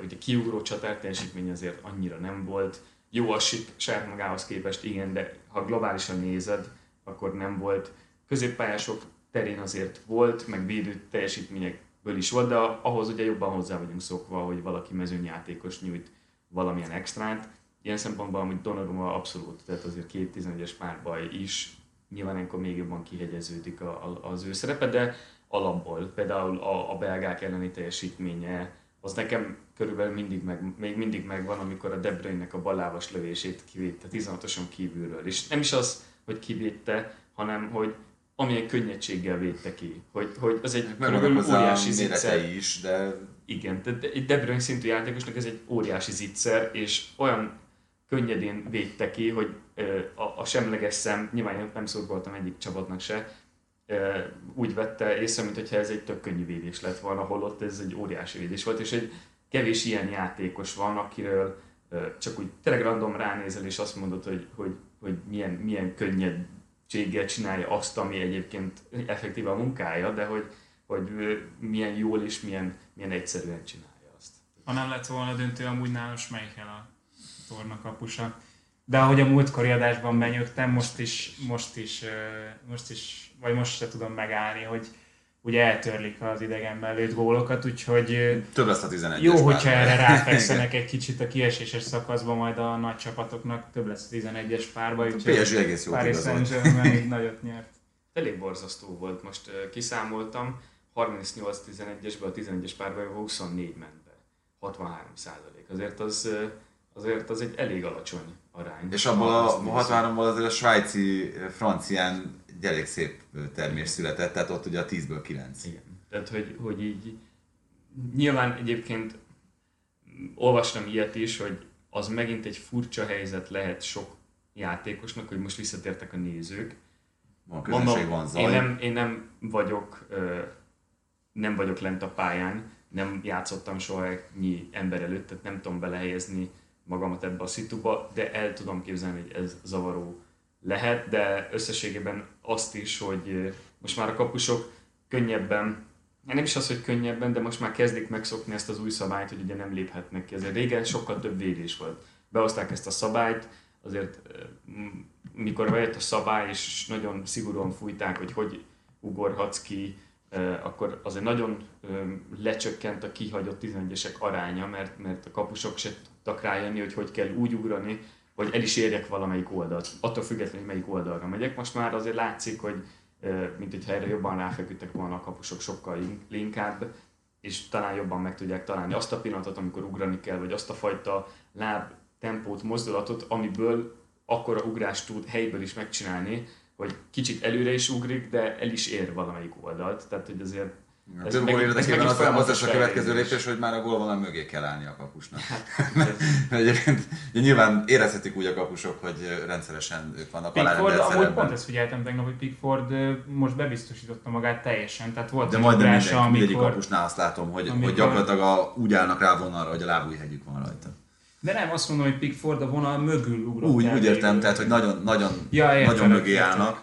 [SPEAKER 3] Ugye kiugró csatár teljesítmény azért annyira nem volt. Jó a sik saját magához képest, igen, de ha globálisan nézed, akkor nem volt. Középpályások terén azért volt, meg védő teljesítményekből is volt, de ahhoz ugye jobban hozzá vagyunk szokva, hogy valaki mezőnyjátékos nyújt valamilyen extrát. Ilyen szempontból amúgy Donnarumma abszolút, tehát azért két 11-es párbaj is, nyilván akkor még jobban kihegyeződik az ő szerepe, de alapból például a, a belgák elleni teljesítménye, az nekem körülbelül mindig meg, még mindig megvan, amikor a De Bruyne-nek a ballábas lövését kivédte 16-oson kívülről. És nem is az, hogy kivédte, hanem hogy amilyen könnyedséggel védte ki. Hogy, hogy az egy
[SPEAKER 2] Megvannak
[SPEAKER 3] körülbelül
[SPEAKER 2] hozzá a
[SPEAKER 3] óriási zicser.
[SPEAKER 2] is, de
[SPEAKER 3] Igen, tehát egy De Bruyne szintű játékosnak ez egy óriási zicser, és olyan könnyedén védte ki, hogy a, a semleges szem, nyilván nem szurkoltam egyik csapatnak se, úgy vette észre, mintha ez egy tök könnyű védés lett volna, holott ez egy óriási védés volt, és egy kevés ilyen játékos van, akiről csak úgy tényleg ránézel, és azt mondod, hogy, hogy, hogy milyen, milyen könnyedséggel csinálja azt, ami egyébként effektíve a munkája, de hogy, hogy milyen jól és milyen, milyen egyszerűen csinálja azt.
[SPEAKER 4] Ha nem lett volna döntő, amúgy nálos melyik el a tornakapusa. De ahogy a múltkori adásban benyögtem, most is, most is, most is, vagy most se tudom megállni, hogy ugye eltörlik az idegenben lőtt gólokat, úgyhogy
[SPEAKER 2] Több lesz a 11
[SPEAKER 4] jó, hogyha erre ráfekszenek egy kicsit a kieséses szakaszban majd a nagy csapatoknak, több lesz a 11-es párba, úgyhogy
[SPEAKER 2] PSG egész jót
[SPEAKER 4] Paris. Saint-Germain így nagyot nyert.
[SPEAKER 3] Elég borzasztó volt, most kiszámoltam, 38-11-esbe a 11-es párban 24 ment be. 63 százalék. Azért az, azért az egy elég alacsony arány.
[SPEAKER 2] És abból a
[SPEAKER 3] azt nézzük.
[SPEAKER 2] 63-ból azért a svájci francián egy elég szép termés született, tehát ott ugye a 10-ből 9.
[SPEAKER 3] Igen. Tehát, hogy, hogy így nyilván egyébként olvastam ilyet is, hogy az megint egy furcsa helyzet lehet sok játékosnak, hogy most visszatértek a nézők.
[SPEAKER 2] Van közönség, van zaj.
[SPEAKER 3] én nem, én nem vagyok nem vagyok lent a pályán, nem játszottam soha ennyi ember előtt, tehát nem tudom belehelyezni magamat ebbe a szituba, de el tudom képzelni, hogy ez zavaró lehet, de összességében azt is, hogy most már a kapusok könnyebben, nem is az, hogy könnyebben, de most már kezdik megszokni ezt az új szabályt, hogy ugye nem léphetnek ki. Azért régen sokkal több védés volt. Behozták ezt a szabályt, azért mikor bejött a szabály, és nagyon szigorúan fújták, hogy hogy ugorhatsz ki, akkor azért nagyon lecsökkent a kihagyott 11-esek aránya, mert, mert a kapusok se tudtak rájönni, hogy hogy kell úgy ugrani, hogy el is érjek valamelyik oldalt. Attól függetlenül, hogy melyik oldalra megyek. Most már azért látszik, hogy mint hogyha erre jobban ráfeküdtek volna a kapusok sokkal in- inkább, és talán jobban meg tudják találni azt a pillanatot, amikor ugrani kell, vagy azt a fajta láb tempót, mozdulatot, amiből akkora ugrást tud helyből is megcsinálni, hogy kicsit előre is ugrik, de el is ér valamelyik oldalt. Tehát, hogy azért
[SPEAKER 2] A
[SPEAKER 3] ez
[SPEAKER 2] több gól
[SPEAKER 3] megint- ez
[SPEAKER 2] érdekében az, az,
[SPEAKER 3] folyamatos
[SPEAKER 2] az a következő lépés, hogy már a gólvonal mögé kell állni a kapusnak.
[SPEAKER 3] Hát,
[SPEAKER 2] Mert Egyébként nyilván érezhetik úgy a kapusok, hogy rendszeresen ők vannak
[SPEAKER 4] Pickford,
[SPEAKER 2] alárendelt
[SPEAKER 4] amúgy pont ezt figyeltem tegnap, hogy Pickford most bebiztosította magát teljesen, tehát volt
[SPEAKER 2] De majdnem mindenki, mindegyik
[SPEAKER 4] amikor...
[SPEAKER 2] kapusnál azt látom, hogy,
[SPEAKER 4] amikor-
[SPEAKER 2] hogy gyakorlatilag a, úgy állnak rá vonalra, hogy a lábújhegyük van rajta.
[SPEAKER 4] De nem azt mondom, hogy Pickford a vonal mögül ugrott
[SPEAKER 2] Úgy, úgy értem,
[SPEAKER 4] végül.
[SPEAKER 2] tehát hogy nagyon, nagyon,
[SPEAKER 4] Ja, értelek,
[SPEAKER 2] nagyon mögé állnak.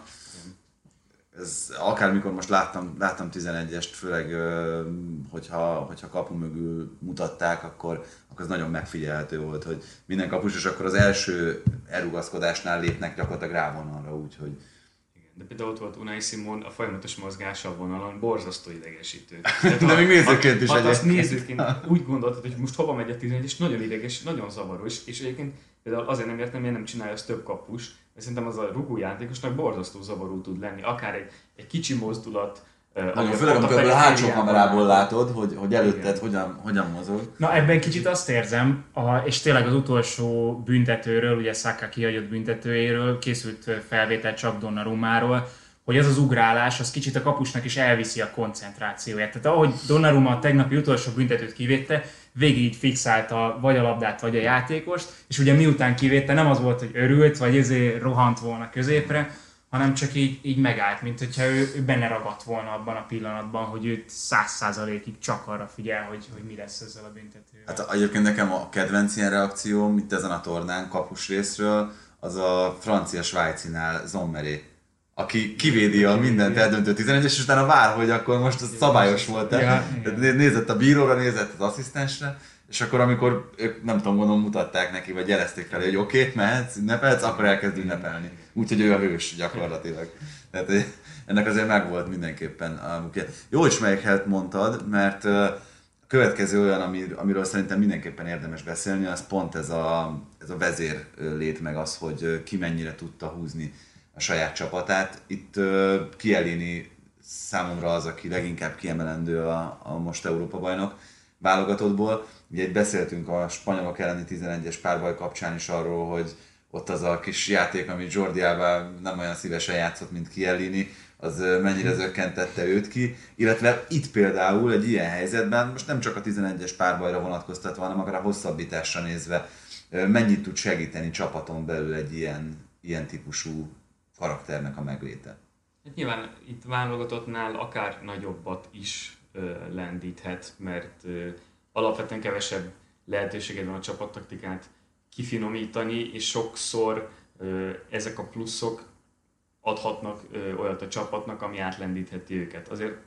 [SPEAKER 2] Ez akármikor most láttam, láttam 11-est, főleg hogyha, hogyha kapu mögül mutatták, akkor, akkor ez nagyon megfigyelhető volt, hogy minden kapus, és akkor az első elrugaszkodásnál lépnek gyakorlatilag rávonalra, úgyhogy
[SPEAKER 3] Igen, de például ott volt Unai Simon, a folyamatos mozgása a vonalon borzasztó idegesítő.
[SPEAKER 2] De még nézőként is
[SPEAKER 3] ha azt
[SPEAKER 2] egyébként.
[SPEAKER 3] nézőként úgy gondoltad, hogy most hova megy a 11, és nagyon ideges, nagyon zavaros, és egyébként például azért nem értem, miért nem csinálja azt több kapus, mert szerintem az a rugójátékosnak borzasztó zavaró tud lenni, akár egy, egy kicsi mozdulat,
[SPEAKER 2] nagyon
[SPEAKER 3] a
[SPEAKER 2] főleg amikor a hátsó kamerából látod, hogy, hogy előtted hogyan, hogyan mozog.
[SPEAKER 4] Na ebben kicsit azt érzem, a, és tényleg az utolsó büntetőről, ugye Saka kihagyott büntetőjéről készült felvétel csak Donnarumáról, hogy az az ugrálás, az kicsit a kapusnak is elviszi a koncentrációját. Tehát ahogy Donnarumma a tegnapi utolsó büntetőt kivédte, végig így fixálta vagy a labdát, vagy a játékost, és ugye miután kivédte, nem az volt, hogy örült, vagy ezért rohant volna középre, hanem csak így, így megállt, mint hogyha ő, ő benne ragadt volna abban a pillanatban, hogy őt száz százalékig csak arra figyel, hogy, hogy mi lesz ezzel a büntetővel.
[SPEAKER 2] Hát egyébként nekem a kedvenc ilyen reakcióm itt ezen a tornán kapus részről, az a francia-svájcinál Zommeré, aki kivédi a mindent eldöntő 11 és utána vár, hogy akkor most ez szabályos volt-e.
[SPEAKER 4] Ja,
[SPEAKER 2] nézett a bíróra, nézett az asszisztensre, és akkor amikor ők nem tudom, gondolom mutatták neki, vagy jelezték fel, hogy oké, okay, mehetsz, ünnepelsz, akkor elkezd ünnepelni. Úgyhogy ő a hős gyakorlatilag. Tehát hogy ennek azért megvolt mindenképpen a munkja. Jó, hogy Schmeichelt mondtad, mert ö, a következő olyan, ami, amiről szerintem mindenképpen érdemes beszélni, az pont ez a, ez a vezér ö, lét meg az, hogy ki mennyire tudta húzni a saját csapatát. Itt uh, Kielini számomra az, aki leginkább kiemelendő a, a most Európa bajnok válogatottból. Ugye beszéltünk a spanyolok elleni 11-es párbaj kapcsán is arról, hogy ott az a kis játék, amit Jordi Alba nem olyan szívesen játszott, mint Kielini, az mennyire zökkentette őt ki, illetve itt például egy ilyen helyzetben, most nem csak a 11-es párbajra vonatkoztatva, hanem akár a hosszabbításra nézve, mennyit tud segíteni csapaton belül egy ilyen, ilyen típusú karakternek a megléte.
[SPEAKER 3] Hát nyilván itt válogatottnál akár nagyobbat is ö, lendíthet, mert ö, alapvetően kevesebb lehetőséged van a csapattaktikát kifinomítani, és sokszor ö, ezek a pluszok adhatnak ö, olyat a csapatnak, ami átlendítheti őket. Azért,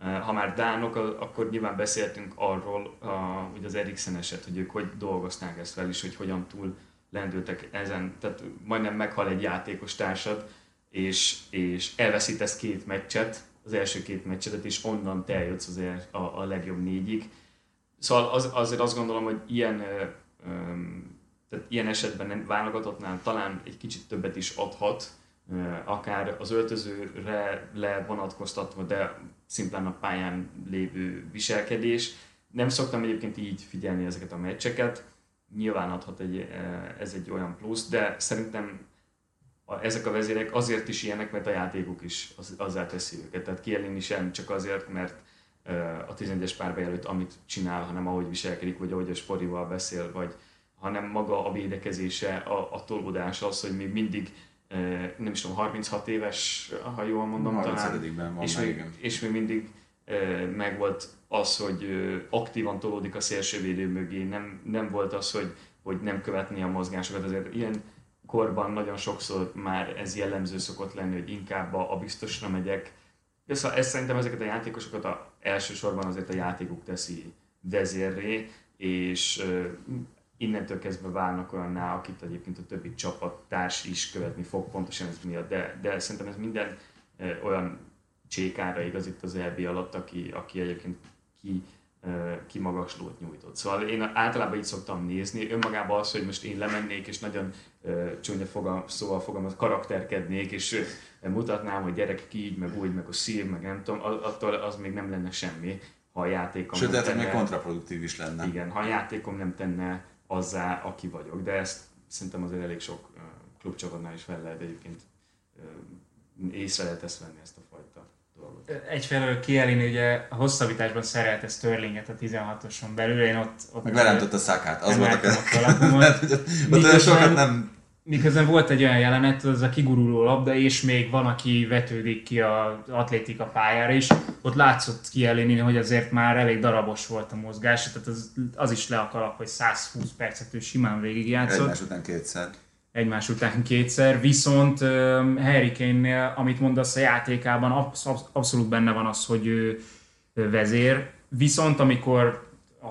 [SPEAKER 3] ö, ha már Dánok, akkor nyilván beszéltünk arról, a, hogy az Eriksen eset, hogy ők hogy dolgozták ezt fel, és hogy hogyan túl lendültek ezen. Tehát majdnem meghal egy játékos társad, és, és elveszítesz két meccset, az első két meccsedet, és onnan te eljutsz az a, a legjobb négyig. Szóval az, azért azt gondolom, hogy ilyen, tehát ilyen esetben válogatottnál talán egy kicsit többet is adhat, akár az öltözőre levonatkoztatva, de szimplán a pályán lévő viselkedés. Nem szoktam egyébként így figyelni ezeket a meccseket, nyilván adhat egy, ez egy olyan plusz, de szerintem a, ezek a vezérek azért is ilyenek, mert a játékuk is az, azzá teszi őket. Tehát Kielini sem csak azért, mert a 11-es párbaj előtt amit csinál, hanem ahogy viselkedik, vagy ahogy a sporival beszél, vagy hanem maga a védekezése, a, a tolódás az, hogy még mindig nem is tudom, 36 éves, ha jól mondom, talán, és, még, és még mindig megvolt az, hogy aktívan tolódik a szélsővédő mögé, nem, nem volt az, hogy, hogy nem követni a mozgásokat, azért ilyen korban nagyon sokszor már ez jellemző szokott lenni, hogy inkább a, a biztosra megyek. De szóval ez szerintem ezeket a játékosokat a, elsősorban azért a játékuk teszi vezérré, és innentől kezdve válnak olyanná, akit egyébként a többi csapattárs is követni fog. Pontosan ez miatt, de, de szerintem ez minden olyan csékára igaz itt az EB alatt, aki, aki egyébként ki, ki magaslót nyújtott. Szóval én általában így szoktam nézni, önmagában az, hogy most én lemennék és nagyon csúnya fogam, szóval fogam, karakterkednék, és mutatnám, hogy gyerek így, meg úgy, meg a szív, meg nem tudom, attól az még nem lenne semmi, ha a játékom
[SPEAKER 2] Sőt, tenne, még kontraproduktív is lenne.
[SPEAKER 3] Igen, ha a játékom nem tenne azzá, aki vagyok. De ezt szerintem azért elég sok klubcsapatnál is fel lehet egyébként észre lehet ezt venni ezt a.
[SPEAKER 4] Egyfelől Kielin ugye a hosszabbításban szerelte Sterlinget a 16-oson belül, én ott... ott
[SPEAKER 2] Meg lerántott a szakát, az volt a kezdet. Ott olyan sokat nem
[SPEAKER 4] miközben volt egy olyan jelenet, az a kiguruló labda, és még van, aki vetődik ki az atlétika pályára is, ott látszott kielini, hogy azért már elég darabos volt a mozgás, tehát az, az is le a kalap, hogy 120 percet ő simán végigjátszott.
[SPEAKER 2] Egymás után kétszer.
[SPEAKER 4] Egymás után kétszer, viszont Harry Kane-nél, amit mondasz a játékában, absz- abszolút benne van az, hogy ő vezér, viszont amikor a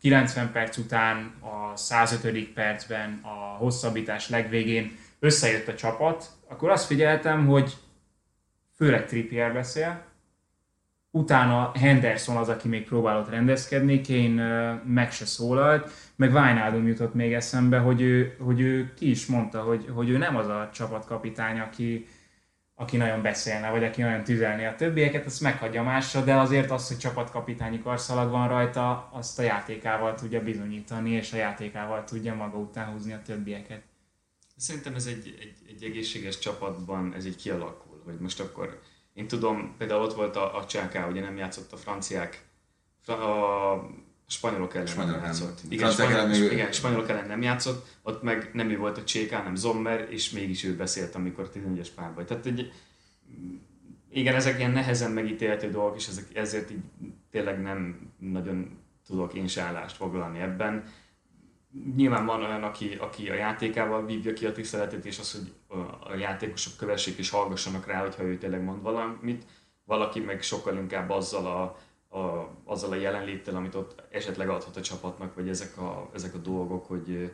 [SPEAKER 4] 90 perc után a 105. percben a hosszabbítás legvégén összejött a csapat, akkor azt figyeltem, hogy főleg Trippier beszél, utána Henderson az, aki még próbálott rendezkedni, Kane meg se szólalt, meg Wijnaldum jutott még eszembe, hogy ő, hogy ő ki is mondta, hogy, hogy ő nem az a csapatkapitány, aki, aki nagyon beszélne, vagy aki nagyon tüzelni a többieket, azt meghagyja másra, de azért az, hogy csapatkapitányi karszalag van rajta, azt a játékával tudja bizonyítani, és a játékával tudja maga után húzni a többieket.
[SPEAKER 3] Szerintem ez egy, egy, egy egészséges csapatban, ez így kialakul, hogy most akkor én tudom, például ott volt a, a Csáká, ugye nem játszott a franciák, a spanyolok ellen spanyolok nem játszott. Igen, spanyolok, még... igen, spanyolok ellen nem játszott, ott meg nem ő volt a Cséká, hanem Zommer, és mégis ő beszélt, amikor 11-es párbaj. Tehát egy, igen, ezek ilyen nehezen megítélhető dolgok, és ezek, ezért így tényleg nem nagyon tudok én se állást foglalni ebben. Nyilván van olyan, aki, aki a játékával vívja ki a tiszteletét, és az, hogy a játékosok kövessék és hallgassanak rá, hogyha ő tényleg mond valamit. Valaki meg sokkal inkább azzal a, a, azzal a jelenléttel, amit ott esetleg adhat a csapatnak, vagy ezek a, ezek a dolgok, hogy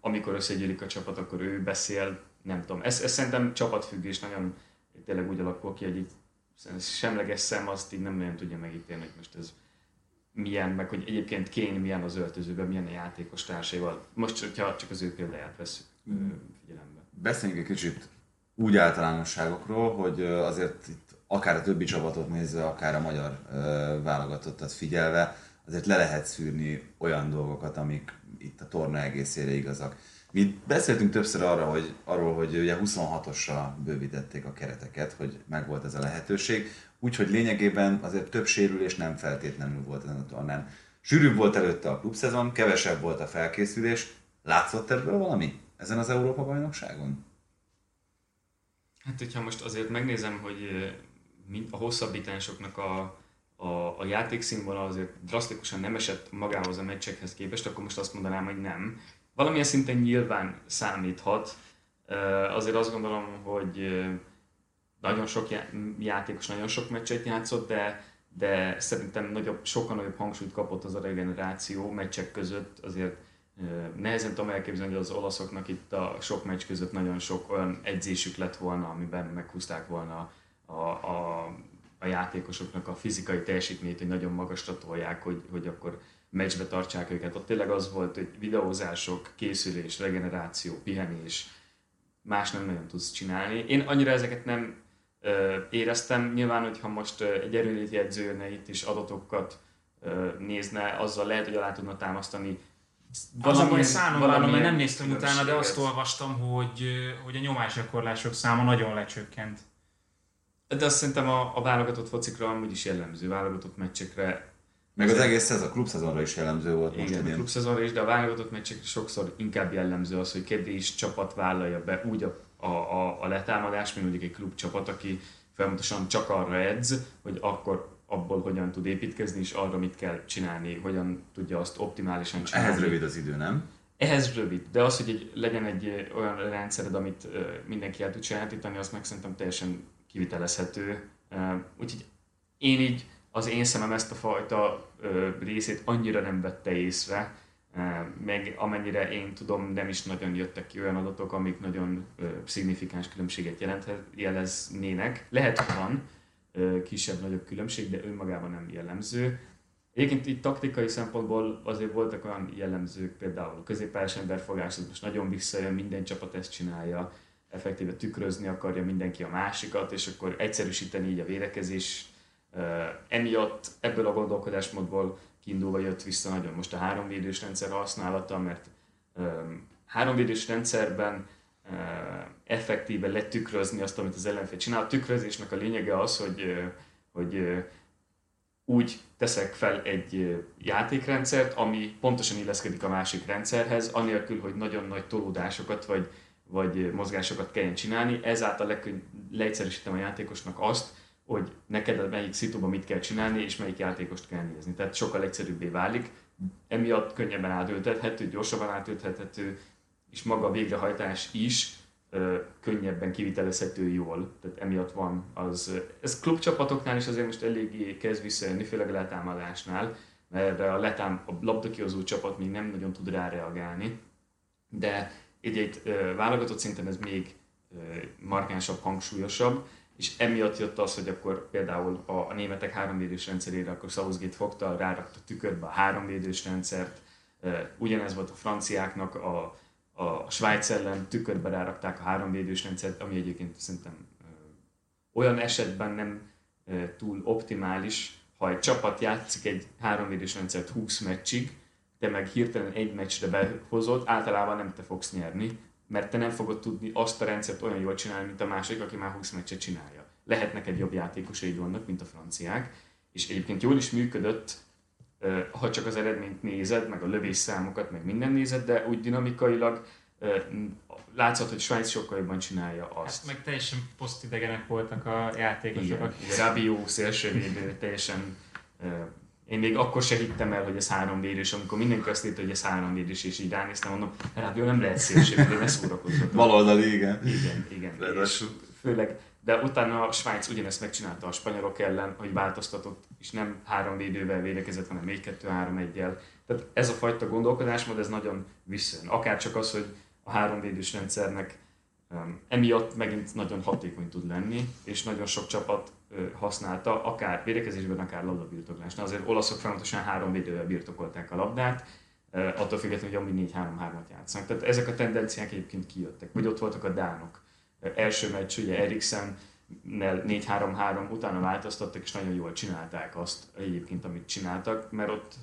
[SPEAKER 3] amikor összegyűlik a csapat, akkor ő beszél, nem tudom. Ez, ez szerintem csapatfüggés nagyon tényleg úgy alakul ki, hogy itt semleges szem azt így nem nagyon tudja megítélni, hogy most ez milyen, meg hogy egyébként Kane milyen az öltözőben, milyen a játékos társaival. Most, hogyha csak az ő példáját veszük mm. figyelembe.
[SPEAKER 2] Beszéljünk egy kicsit úgy általánosságokról, hogy azért itt akár a többi csapatot nézve, akár a magyar válogatottat figyelve, azért le lehet szűrni olyan dolgokat, amik itt a torna egészére igazak. Mi beszéltünk többször arra, hogy, arról, hogy ugye 26-osra bővítették a kereteket, hogy megvolt ez a lehetőség, úgyhogy lényegében azért több sérülés nem feltétlenül volt ezen a tornán. Sűrűbb volt előtte a klubszezon, kevesebb volt a felkészülés. Látszott ebből valami ezen az Európa-bajnokságon?
[SPEAKER 3] Hát, hogyha most azért megnézem, hogy a hosszabbításoknak a, a, a játékszínvonal azért drasztikusan nem esett magához a meccsekhez képest, akkor most azt mondanám, hogy nem. Valamilyen szinten nyilván számíthat. Azért azt gondolom, hogy nagyon sok játékos nagyon sok meccset játszott, de, de szerintem nagyobb, sokkal nagyobb hangsúlyt kapott az a regeneráció meccsek között. Azért nehezen tudom elképzelni, hogy az olaszoknak itt a sok meccs között nagyon sok olyan edzésük lett volna, amiben meghúzták volna a a, a, játékosoknak a fizikai teljesítményét, hogy nagyon magasra tolják, hogy, hogy akkor meccsbe tartsák őket. Ott tényleg az volt, hogy videózások, készülés, regeneráció, pihenés, más nem nagyon tudsz csinálni. Én annyira ezeket nem éreztem. Nyilván, hogyha most egy erőléti edző jönne itt is adatokat nézne, azzal lehet, hogy alá tudna támasztani
[SPEAKER 4] a baj szánom mert nem néztem utána, de azt olvastam, hogy, hogy a nyomásgyakorlások száma nagyon lecsökkent.
[SPEAKER 3] De azt szerintem a, a válogatott focikra amúgy is jellemző, válogatott meccsekre
[SPEAKER 2] Meg az egész ez a klubszezonra is jellemző volt most
[SPEAKER 3] Igen, a
[SPEAKER 2] idén.
[SPEAKER 3] klubszezonra is, de a válogatott meccsekre sokszor inkább jellemző az, hogy kevés csapat vállalja be úgy a, a, a, a letámadást, mint mondjuk egy klubcsapat, aki folyamatosan csak arra edz, hogy akkor abból hogyan tud építkezni, és arra mit kell csinálni, hogyan tudja azt optimálisan csinálni.
[SPEAKER 2] Ehhez rövid az idő, nem?
[SPEAKER 3] Ehhez rövid, de az, hogy egy, legyen egy olyan rendszered, amit mindenki el tud sajátítani, az meg szerintem teljesen kivitelezhető. Úgyhogy én így, az én szemem ezt a fajta részét annyira nem vette észre, meg amennyire én tudom, nem is nagyon jöttek ki olyan adatok, amik nagyon szignifikáns különbséget jelenthet, jeleznének. Lehet, hogy van kisebb-nagyobb különbség, de önmagában nem jellemző. Egyébként itt taktikai szempontból azért voltak olyan jellemzők, például a középpályás emberfogás, ez most nagyon visszajön, minden csapat ezt csinálja, effektíve tükrözni akarja mindenki a másikat, és akkor egyszerűsíteni így a védekezés. Emiatt ebből a gondolkodásmódból kiindulva jött vissza nagyon most a háromvédős rendszer használata, mert háromvédős rendszerben uh, effektíve letükrözni azt, amit az ellenfél csinál. A tükrözésnek a lényege az, hogy, hogy úgy teszek fel egy játékrendszert, ami pontosan illeszkedik a másik rendszerhez, anélkül, hogy nagyon nagy tolódásokat vagy, vagy mozgásokat kelljen csinálni. Ezáltal lekön- leegyszerűsítem a játékosnak azt, hogy neked melyik szituban mit kell csinálni, és melyik játékost kell nézni. Tehát sokkal egyszerűbbé válik, emiatt könnyebben átültethető, gyorsabban átültethető, és maga a végrehajtás is ö, könnyebben kivitelezhető jól, tehát emiatt van az. Ez klubcsapatoknál is azért most eléggé kezd visszajönni, főleg a letámadásnál, mert a, letám, a labdakihozó csapat még nem nagyon tud rá reagálni, de egy-egy válogatott szinten ez még markánsabb, hangsúlyosabb, és emiatt jött az, hogy akkor például a, a németek háromvédős rendszerére akkor Southgate fogta, rárakta tükörbe a háromvédős rendszert, ugyanez volt a franciáknak, a, a Svájc ellen tükörbe rárakták a háromvédős rendszert, ami egyébként szerintem olyan esetben nem túl optimális, ha egy csapat játszik egy háromvédős rendszert 20 meccsig, te meg hirtelen egy meccsre behozod, általában nem te fogsz nyerni, mert te nem fogod tudni azt a rendszert olyan jól csinálni, mint a másik, aki már 20 meccset csinálja. Lehet neked jobb játékosaid vannak, mint a franciák, és egyébként jól is működött, ha csak az eredményt nézed, meg a lövésszámokat, meg minden nézed, de úgy dinamikailag látszott, hogy Svájc sokkal jobban csinálja azt.
[SPEAKER 4] Hát meg teljesen posztidegenek voltak a játékosok.
[SPEAKER 3] Igen,
[SPEAKER 4] akik-
[SPEAKER 3] Rabiot szélsővédő, teljesen én még akkor se hittem el, hogy ez háromvédős, amikor mindenki azt írta, hogy ez háromvédős, és így ránéztem, mondom, Rabiot nem lehet szélsővédő, ne szórakozzatok.
[SPEAKER 2] Baloldali, igen.
[SPEAKER 3] Igen, igen.
[SPEAKER 2] Ráadásul.
[SPEAKER 3] főleg, de utána a Svájc ugyanezt megcsinálta a spanyolok ellen, hogy változtatott, és nem három védővel védekezett, hanem 4-2-3-1-jel. Tehát ez a fajta gondolkodásmód, ez nagyon visszajön. Akár csak az, hogy a három védős rendszernek um, emiatt megint nagyon hatékony tud lenni, és nagyon sok csapat használta, akár védekezésben, akár labdabirtoklásnál. Azért olaszok folyamatosan három védővel birtokolták a labdát, attól függetlenül, hogy amúgy 4-3-3-at játszanak. Tehát ezek a tendenciák egyébként kijöttek. Vagy ott voltak a dánok. Első meccs, ugye Eriksen 4-3-3 utána változtattak, és nagyon jól csinálták azt egyébként, amit csináltak, mert ott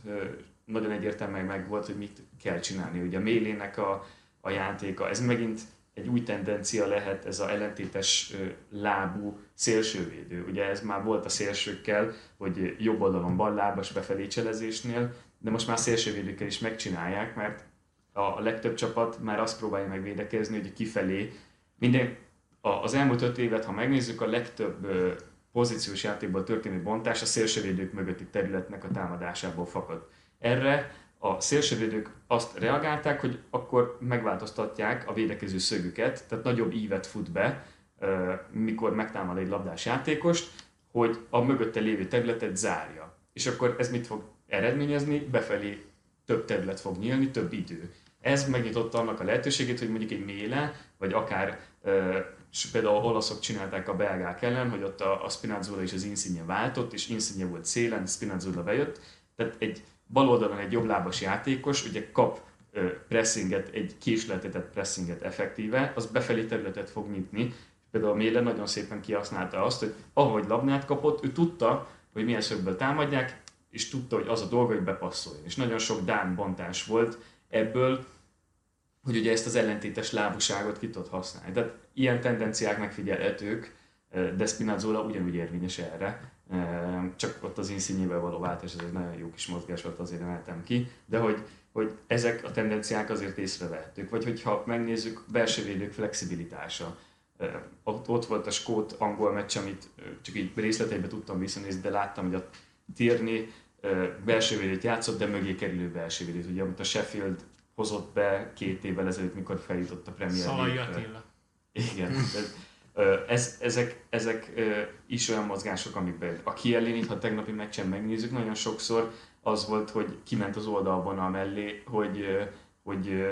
[SPEAKER 3] nagyon egyértelműen meg volt, hogy mit kell csinálni. Ugye a Mélének a, a játéka, ez megint egy új tendencia lehet, ez a ellentétes lábú szélsővédő. Ugye ez már volt a szélsőkkel, hogy jobb oldalon ballábas befelé cselezésnél, de most már szélsővédőkkel is megcsinálják, mert a legtöbb csapat már azt próbálja megvédekezni, hogy kifelé minden, az elmúlt öt évet, ha megnézzük, a legtöbb pozíciós játékból történő bontás a szélsővédők mögötti területnek a támadásából fakad. Erre a szélsővédők azt reagálták, hogy akkor megváltoztatják a védekező szögüket, tehát nagyobb ívet fut be, mikor megtámad egy labdás játékost, hogy a mögötte lévő területet zárja. És akkor ez mit fog eredményezni? Befelé több terület fog nyílni, több idő. Ez megnyitotta annak a lehetőségét, hogy mondjuk egy méle, vagy akár és például olaszok csinálták a belgák ellen, hogy ott a, a Spinazzola és az Insigne váltott, és Insigne volt szélen, Spinazzola bejött, tehát egy bal oldalon egy jobblábas játékos, ugye kap pressinget, egy késleltetett pressinget effektíve, az befelé területet fog nyitni. Például Méle nagyon szépen kihasználta azt, hogy ahogy labnát kapott, ő tudta, hogy milyen szögből támadják, és tudta, hogy az a dolga, hogy bepasszoljon. És nagyon sok dán bontás volt ebből, hogy ugye ezt az ellentétes lábuságot ki tud használni. Tehát ilyen tendenciák megfigyelhetők, de Spinazzola ugyanúgy érvényes erre, csak ott az inszínyével való váltás, ez egy nagyon jó kis mozgás volt, azért emeltem ki, de hogy, hogy ezek a tendenciák azért észrevehetők. Vagy hogyha megnézzük, belső védők flexibilitása. Ott, ott volt a skót-angol meccs, amit csak így részleteiben tudtam visszanézni, de láttam, hogy a Tierney belső védőt játszott, de mögé kerülő belső védőt. Ugye, amit a Sheffield hozott be két évvel ezelőtt, mikor feljutott a Premier League.
[SPEAKER 4] Szalai Attila.
[SPEAKER 3] Igen. Ez, ezek, ezek is olyan mozgások, amikben a Kielin, ha tegnapi meccsen megnézzük, nagyon sokszor az volt, hogy kiment az oldalban mellé, hogy, hogy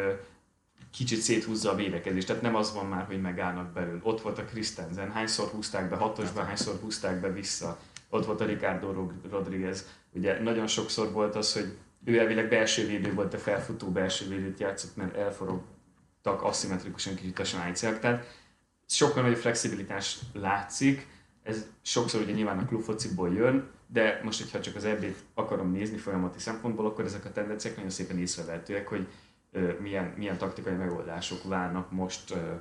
[SPEAKER 3] kicsit széthúzza a védekezést. Tehát nem az van már, hogy megállnak belül. Ott volt a Christensen, hányszor húzták be hatosba, hányszor húzták be vissza. Ott volt a Ricardo Rodriguez. Ugye nagyon sokszor volt az, hogy ő elvileg belső védő volt, a felfutó belső védőt játszott, mert elforogtak aszimmetrikusan kicsit a svájciak. Tehát sokkal nagyobb flexibilitás látszik, ez sokszor ugye nyilván a klubfociból jön, de most, hogyha csak az eb akarom nézni folyamati szempontból, akkor ezek a tendenciák nagyon szépen észrevehetőek, hogy ö, milyen, milyen taktikai megoldások válnak most ö,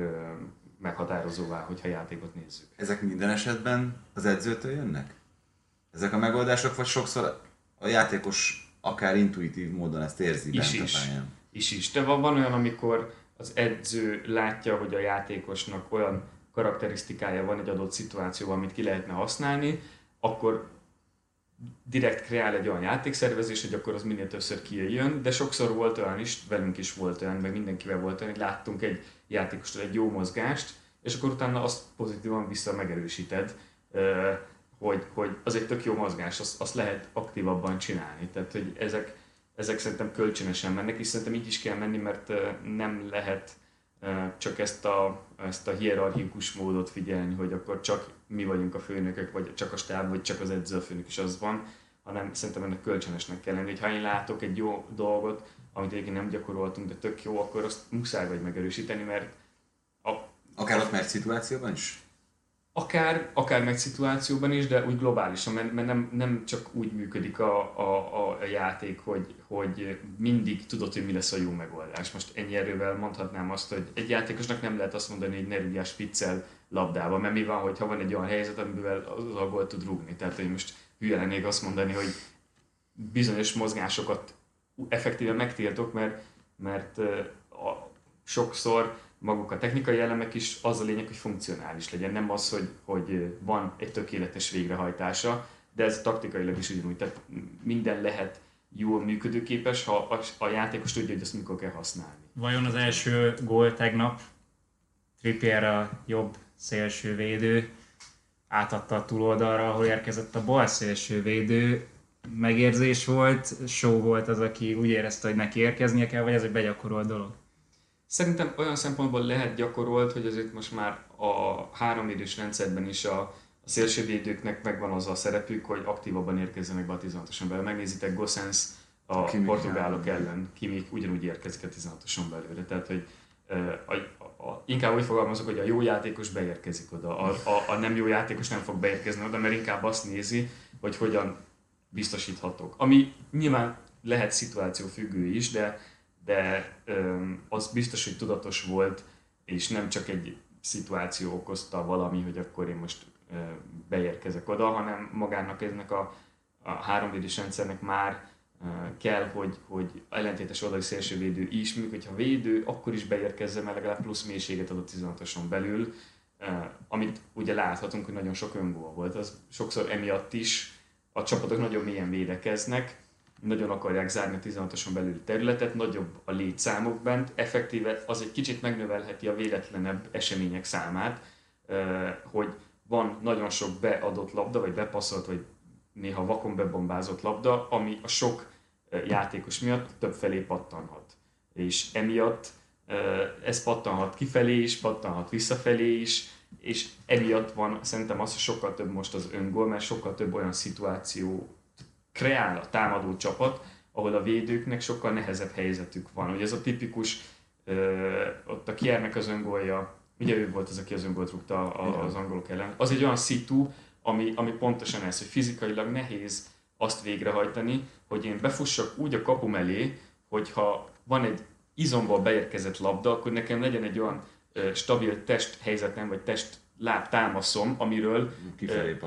[SPEAKER 3] ö, meghatározóvá, hogyha játékot nézzük.
[SPEAKER 2] Ezek minden esetben az edzőtől jönnek? Ezek a megoldások, vagy sokszor a játékos akár intuitív módon ezt érzi
[SPEAKER 3] is
[SPEAKER 2] bent
[SPEAKER 3] is.
[SPEAKER 2] a pályán?
[SPEAKER 3] Is is. De van olyan, amikor az edző látja, hogy a játékosnak olyan karakterisztikája van egy adott szituációban, amit ki lehetne használni, akkor direkt kreál egy olyan játékszervezés, hogy akkor az minél többször kijöjjön, de sokszor volt olyan is, velünk is volt olyan, meg mindenkivel volt olyan, hogy láttunk egy játékostól egy jó mozgást, és akkor utána azt pozitívan vissza megerősíted, hogy, hogy az egy tök jó mozgás, azt, azt lehet aktívabban csinálni. Tehát, hogy ezek, ezek szerintem kölcsönösen mennek, és szerintem így is kell menni, mert nem lehet csak ezt a, ezt a hierarchikus módot figyelni, hogy akkor csak mi vagyunk a főnökök, vagy csak a stáb, vagy csak az edző a főnök is az van, hanem szerintem ennek kölcsönösnek kell lenni, hogy ha én látok egy jó dolgot, amit egyébként nem gyakoroltunk, de tök jó, akkor azt muszáj vagy megerősíteni, mert a,
[SPEAKER 2] Akár ott mert szituációban is?
[SPEAKER 3] Akár, akár meg szituációban is, de úgy globálisan, mert, mert nem, nem csak úgy működik a, a, a játék, hogy, hogy mindig tudod, hogy mi lesz a jó megoldás. Most ennyi erővel mondhatnám azt, hogy egy játékosnak nem lehet azt mondani, hogy ne rúgjál spiccel labdába, mert mi van, hogyha van egy olyan helyzet, amivel az a tud rúgni. Tehát, hogy most hülye lennék azt mondani, hogy bizonyos mozgásokat effektíve megtiltok, mert, mert a, sokszor maguk a technikai elemek is az a lényeg, hogy funkcionális legyen, nem az, hogy, hogy van egy tökéletes végrehajtása, de ez taktikailag is ugyanúgy, tehát minden lehet jól működőképes, ha a, a játékos tudja, hogy azt mikor kell használni.
[SPEAKER 4] Vajon az első gól tegnap Trippier a jobb szélső védő átadta a túloldalra, ahol érkezett a bal szélső védő, megérzés volt, show volt az, aki úgy érezte, hogy neki érkeznie kell, vagy ez egy begyakorolt dolog?
[SPEAKER 3] Szerintem olyan szempontból lehet gyakorolt, hogy azért most már a három idős rendszerben is a, a szélsővédőknek megvan az a szerepük, hogy aktívabban érkezzenek be a 16-oson belőle. Megnézitek Gossens a Kimik portugálok ellen, ellen, Kimik ugyanúgy érkezik a 16-oson belőle. Tehát, hogy a, a, a, inkább úgy fogalmazok, hogy a jó játékos beérkezik oda, a, a, a nem jó játékos nem fog beérkezni oda, mert inkább azt nézi, hogy hogyan biztosíthatok. Ami nyilván lehet szituáció függő is, de de az biztos, hogy tudatos volt, és nem csak egy szituáció okozta valami, hogy akkor én most beérkezek oda, hanem magának ennek a, a háromvédés rendszernek már kell, hogy, hogy ellentétes oldali szélsővédő is, míg hogyha védő, akkor is beérkezzen, mert legalább plusz mélységet adott 16-oson belül, amit ugye láthatunk, hogy nagyon sok öngól volt. Az sokszor emiatt is a csapatok nagyon mélyen védekeznek, nagyon akarják zárni a 16-oson belüli területet, nagyobb a létszámok bent, effektíve az egy kicsit megnövelheti a véletlenebb események számát, hogy van nagyon sok beadott labda, vagy bepasszolt, vagy néha vakon bebombázott labda, ami a sok játékos miatt több felé pattanhat. És emiatt ez pattanhat kifelé is, pattanhat visszafelé is, és emiatt van szerintem az, hogy sokkal több most az öngól, mert sokkal több olyan szituáció kreál a támadó csapat, ahol a védőknek sokkal nehezebb helyzetük van. Ugye ez a tipikus, ott a Kiernek az öngolja, ugye ő volt az, aki az öngolt rúgta az angolok ellen. Az egy olyan szitu, ami, ami pontosan ez, hogy fizikailag nehéz azt végrehajtani, hogy én befussak úgy a kapu mellé, hogyha van egy izomból beérkezett labda, akkor nekem legyen egy olyan stabil testhelyzetem, vagy test láb támaszom, amiről,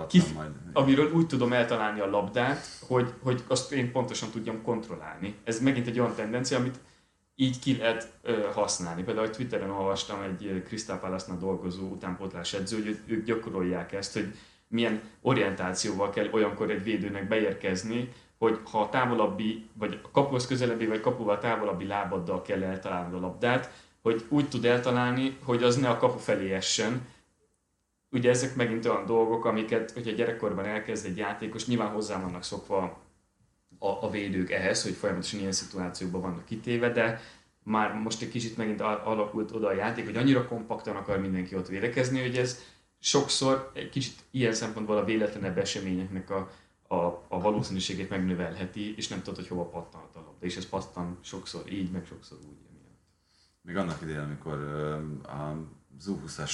[SPEAKER 2] kif- majd.
[SPEAKER 3] amiről úgy tudom eltalálni a labdát, hogy, hogy azt én pontosan tudjam kontrollálni. Ez megint egy olyan tendencia, amit így ki lehet ö, használni. Például Twitteren olvastam egy Crystal palace dolgozó utánpótlás edző, hogy ők gyakorolják ezt, hogy milyen orientációval kell olyankor egy védőnek beérkezni, hogy ha a távolabbi, vagy a kapuhoz közelebbi, vagy kapuval távolabbi lábaddal kell eltalálni a labdát, hogy úgy tud eltalálni, hogy az ne a kapu felé essen. Ugye ezek megint olyan dolgok, amiket, hogyha gyerekkorban elkezd egy játékos, nyilván hozzá vannak szokva a, a védők ehhez, hogy folyamatosan ilyen szituációkban vannak kitéve, de már most egy kicsit megint alakult oda a játék, hogy annyira kompaktan akar mindenki ott védekezni, hogy ez sokszor egy kicsit ilyen szempontból a véletlenebb eseményeknek a, a, a valószínűségét megnövelheti, és nem tudod, hogy hova pattanhat a labda, és ez pattan sokszor így, meg sokszor úgy emiatt.
[SPEAKER 2] Még annak idején, amikor a Z20-as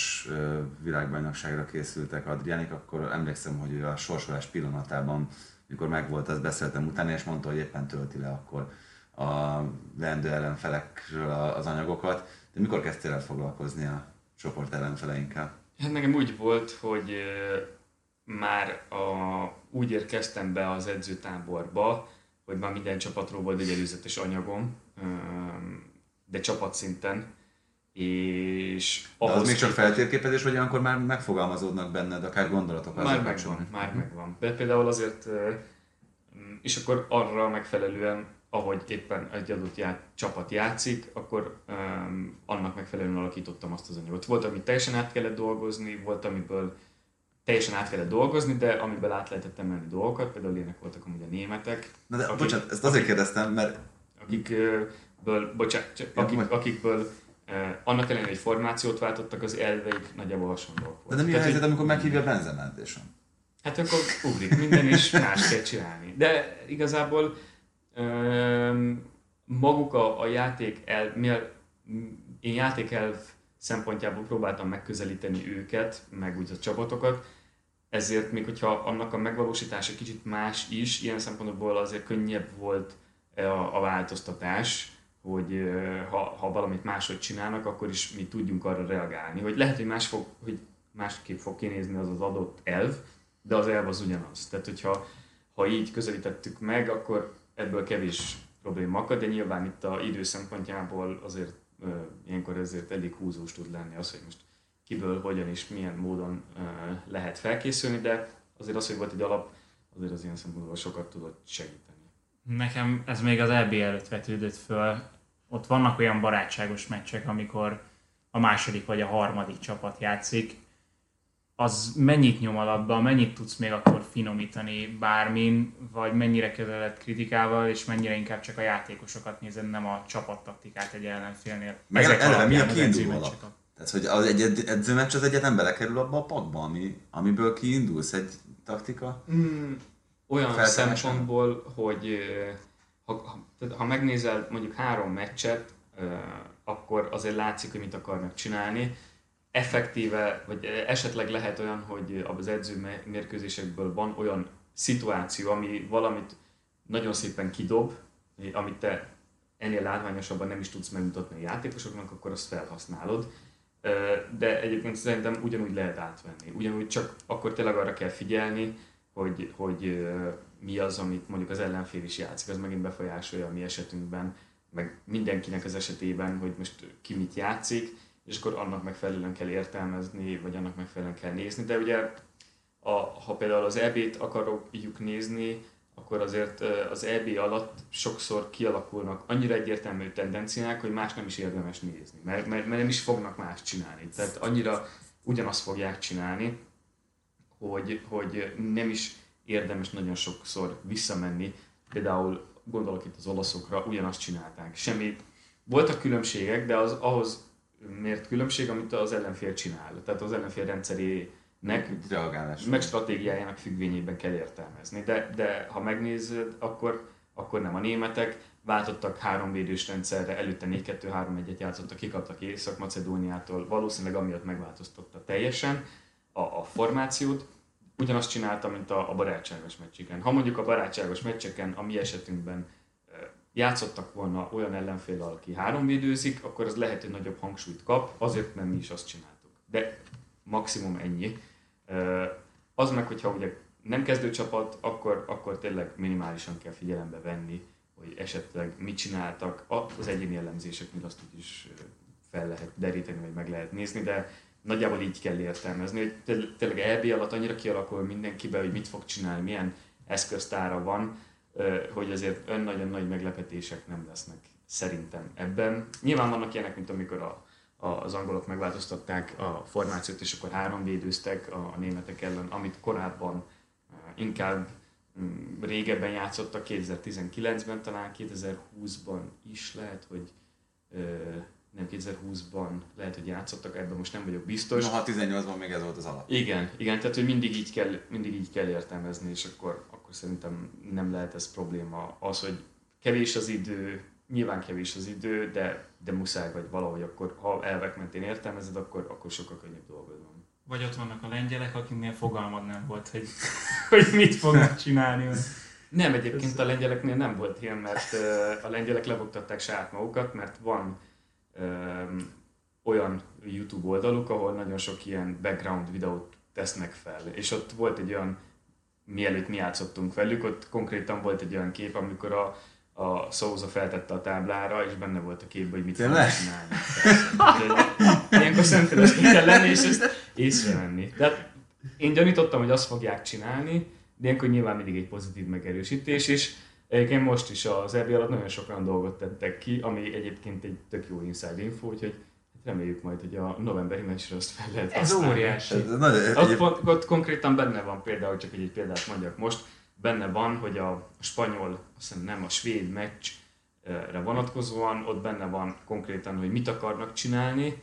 [SPEAKER 2] világbajnokságra készültek Adriánik, akkor emlékszem, hogy a sorsolás pillanatában, mikor megvolt, azt beszéltem utána, és mondta, hogy éppen tölti le akkor a leendő ellenfelekről az anyagokat. De mikor kezdtél el foglalkozni a csoport ellenfeleinkkel?
[SPEAKER 3] Hát nekem úgy volt, hogy már a, úgy érkeztem be az edzőtáborba, hogy már minden csapatról volt egy előzetes anyagom, de csapatszinten, és
[SPEAKER 2] de az még csak feltérképezés, vagy akkor már megfogalmazódnak benned akár gondolatok?
[SPEAKER 3] Már megvan, már megvan. De például azért, és akkor arra megfelelően, ahogy éppen egy adott já, csapat játszik, akkor um, annak megfelelően alakítottam azt az anyagot. Volt, amit teljesen át kellett dolgozni, volt, amiből teljesen át kellett dolgozni, de amiből át lehetett emelni dolgokat, például ilyenek voltak amúgy a németek.
[SPEAKER 2] Na de akik, bocsánat, ezt azért kérdeztem, mert...
[SPEAKER 3] Akikből, bocsánat, akik, akikből annak ellenére, hogy formációt váltottak, az elveik nagyjából hasonlók
[SPEAKER 2] voltak. De, de mi a helyzet, hogy, amikor meghívja Benzemát és
[SPEAKER 3] Hát akkor ugrik minden, és más kell csinálni. De igazából um, maguk a, a játék el, mivel én játékelv szempontjából próbáltam megközelíteni őket, meg úgy a csapatokat, ezért még hogyha annak a megvalósítása kicsit más is, ilyen szempontból azért könnyebb volt a, a változtatás, hogy e, ha, ha valamit máshogy csinálnak, akkor is mi tudjunk arra reagálni. Hogy lehet, hogy, más fog, hogy másképp fog kinézni az az adott elv, de az elv az ugyanaz. Tehát, hogyha ha így közelítettük meg, akkor ebből kevés probléma akad, de nyilván itt a idő szempontjából azért ilyenkor ezért elég húzós tud lenni az, hogy most kiből, hogyan és milyen módon lehet felkészülni, de azért az, hogy volt egy alap, azért az ilyen szempontból sokat tudott segíteni.
[SPEAKER 4] Nekem ez még az EB előtt vetődött föl. Ott vannak olyan barátságos meccsek, amikor a második vagy a harmadik csapat játszik, az mennyit nyom alapba, mennyit tudsz még akkor finomítani bármin, vagy mennyire kezeled kritikával, és mennyire inkább csak a játékosokat nézed, nem a csapattaktikát egy ellenfélnél.
[SPEAKER 2] Meg Ezek eleve mi a kiinduló alap? Tehát, hogy az egy edzőmeccs az egyetem belekerül abba a pakba, ami, amiből kiindulsz egy taktika? Mm,
[SPEAKER 3] olyan szempontból, hogy ha, ha, ha megnézel mondjuk három meccset, akkor azért látszik, hogy mit akarnak csinálni effektíve, vagy esetleg lehet olyan, hogy az edző mérkőzésekből van olyan szituáció, ami valamit nagyon szépen kidob, amit te ennél látványosabban nem is tudsz megmutatni a játékosoknak, akkor azt felhasználod. De egyébként szerintem ugyanúgy lehet átvenni. Ugyanúgy csak akkor tényleg arra kell figyelni, hogy, hogy mi az, amit mondjuk az ellenfél is játszik, az megint befolyásolja a mi esetünkben, meg mindenkinek az esetében, hogy most ki mit játszik, és akkor annak megfelelően kell értelmezni, vagy annak megfelelően kell nézni. De ugye, a, ha például az EB-t akarjuk nézni, akkor azért az EB alatt sokszor kialakulnak annyira egyértelmű tendenciák, hogy más nem is érdemes nézni, mert, mert, mert nem is fognak más csinálni. Tehát annyira ugyanazt fogják csinálni, hogy, hogy nem is érdemes nagyon sokszor visszamenni. Például gondolok itt az olaszokra, ugyanazt csinálták. Semmi voltak különbségek, de az ahhoz mért különbség, amit az ellenfél csinál. Tehát az ellenfél rendszerének,
[SPEAKER 2] Reagálás.
[SPEAKER 3] meg stratégiájának függvényében kell értelmezni. De, de ha megnézed, akkor, akkor nem a németek váltottak három védős rendszerre, előtte 4-2-3-1-et játszottak, kikaptak Észak-Macedóniától, valószínűleg amiatt megváltoztatta teljesen a, a formációt. Ugyanazt csinálta, mint a, a barátságos meccseken. Ha mondjuk a barátságos meccseken a mi esetünkben játszottak volna olyan ellenfél, aki három védőzik, akkor az lehet, hogy nagyobb hangsúlyt kap, azért, mert mi is azt csináltuk. De maximum ennyi. Az meg, hogyha ugye nem kezdő csapat, akkor, akkor tényleg minimálisan kell figyelembe venni, hogy esetleg mit csináltak. Az egyéni elemzéseknél azt úgy is fel lehet deríteni, vagy meg lehet nézni, de nagyjából így kell értelmezni, hogy té- tényleg EB alatt annyira kialakul mindenkibe, hogy mit fog csinálni, milyen eszköztára van, hogy azért olyan nagyon nagy meglepetések nem lesznek szerintem ebben. Nyilván vannak ilyenek, mint amikor a, a, az angolok megváltoztatták a formációt, és akkor három védőztek a, a németek ellen, amit korábban inkább mm, régebben játszottak, 2019-ben talán, 2020-ban is lehet, hogy nem 2020-ban lehet, hogy játszottak, ebben most nem vagyok biztos.
[SPEAKER 2] Noha 18-ban még ez volt az alap.
[SPEAKER 3] Igen, igen, tehát hogy mindig így kell, mindig így kell értelmezni, és akkor, akkor szerintem nem lehet ez probléma. Az, hogy kevés az idő, nyilván kevés az idő, de, de muszáj vagy valahogy, akkor ha elvek mentén értelmezed, akkor, akkor sokkal könnyebb dolgod van.
[SPEAKER 4] Vagy ott vannak a lengyelek, akiknél fogalmad nem volt, hogy, hogy mit fognak csinálni.
[SPEAKER 3] Nem, egyébként a lengyeleknél nem volt ilyen, mert a lengyelek lebogtatták saját magukat, mert van olyan YouTube oldaluk, ahol nagyon sok ilyen background videót tesznek fel. És ott volt egy olyan, mielőtt mi játszottunk velük, ott konkrétan volt egy olyan kép, amikor a, a Souza feltette a táblára, és benne volt a képben, hogy mit fognak
[SPEAKER 2] Tényleg?
[SPEAKER 3] csinálni. Persze. Úgyhogy Ilyenkor szemtélesnek kell lenni, és ezt észrevenni. De hát én gyanítottam, hogy azt fogják csinálni, de ilyenkor nyilván mindig egy pozitív megerősítés, és egyébként most is az EB alatt nagyon sok olyan dolgot tettek ki, ami egyébként egy tök jó inside info, úgyhogy reméljük majd, hogy a novemberi meccsre azt fel lehet
[SPEAKER 4] Ez óriási.
[SPEAKER 2] Ez nagyon,
[SPEAKER 3] Ott, pont, ott konkrétan benne van például, csak egy, példát mondjak most, benne van, hogy a, spanyol, azt hiszem nem, a svéd meccsre vonatkozóan, ott benne van konkrétan, hogy mit akarnak csinálni,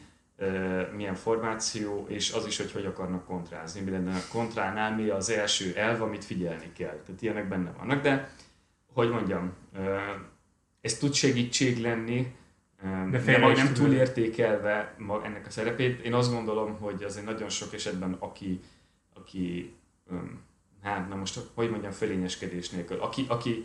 [SPEAKER 3] milyen formáció, és az is, hogy hogy akarnak kontrázni. Mi lenne a kontránál, mi az első elv, amit figyelni kell. Tehát ilyenek benne vannak, de hogy mondjam, ez tud segítség lenni,
[SPEAKER 4] De
[SPEAKER 3] de, nem
[SPEAKER 4] tud.
[SPEAKER 3] túlértékelve ennek a szerepét. Én azt gondolom, hogy azért nagyon sok esetben, aki, aki hát na most, hogy mondjam, fölényeskedés nélkül, aki, aki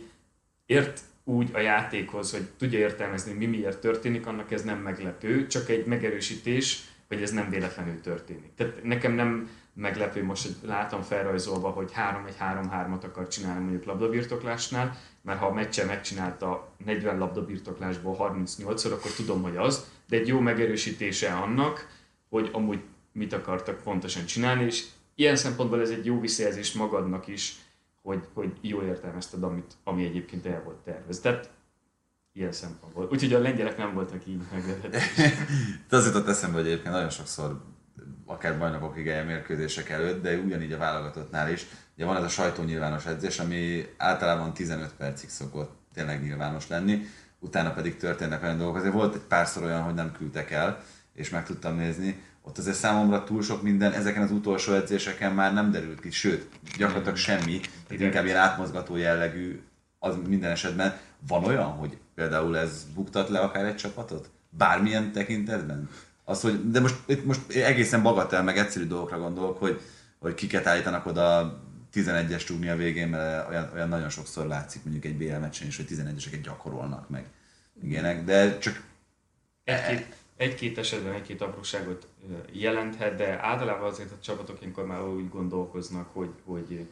[SPEAKER 3] ért úgy a játékhoz, hogy tudja értelmezni, mi miért történik, annak ez nem meglepő, csak egy megerősítés, hogy ez nem véletlenül történik. Tehát nekem nem meglepő most, hogy látom felrajzolva, hogy 3-1-3-3-at akar csinálni mondjuk labdabirtoklásnál, mert ha a meccsen megcsinálta 40 labdabirtoklásból 38-szor, akkor tudom, hogy az, de egy jó megerősítése annak, hogy amúgy mit akartak pontosan csinálni, és ilyen szempontból ez egy jó visszajelzés magadnak is, hogy, hogy jól értelmezted, amit, ami egyébként el volt tervez. Tehát ilyen szempontból. Úgyhogy a lengyelek nem voltak így meglepetések.
[SPEAKER 2] az jutott eszembe, hogy egyébként nagyon sokszor akár bajnokokig eljön mérkőzések előtt, de ugyanígy a válogatottnál is. Ugye van ez a sajtónyilvános edzés, ami általában 15 percig szokott tényleg nyilvános lenni, utána pedig történnek olyan dolgok. Azért volt egy párszor olyan, hogy nem küldtek el, és meg tudtam nézni. Ott azért számomra túl sok minden, ezeken az utolsó edzéseken már nem derült ki, sőt, gyakorlatilag semmi, tehát inkább ilyen átmozgató jellegű az minden esetben. Van olyan, hogy például ez buktat le akár egy csapatot? Bármilyen tekintetben? Az, hogy, de most, itt most egészen bagatel, meg egyszerű dolgokra gondolok, hogy, hogy kiket állítanak oda 11-es trúgni a végén, mert olyan, olyan nagyon sokszor látszik mondjuk egy BL meccsen is, hogy 11-eseket gyakorolnak meg. Ilyenek, de csak
[SPEAKER 3] Egy-két, egy-két esetben egy-két apróságot jelenthet, de általában azért a csapatok ilyenkor már úgy gondolkoznak, hogy, hogy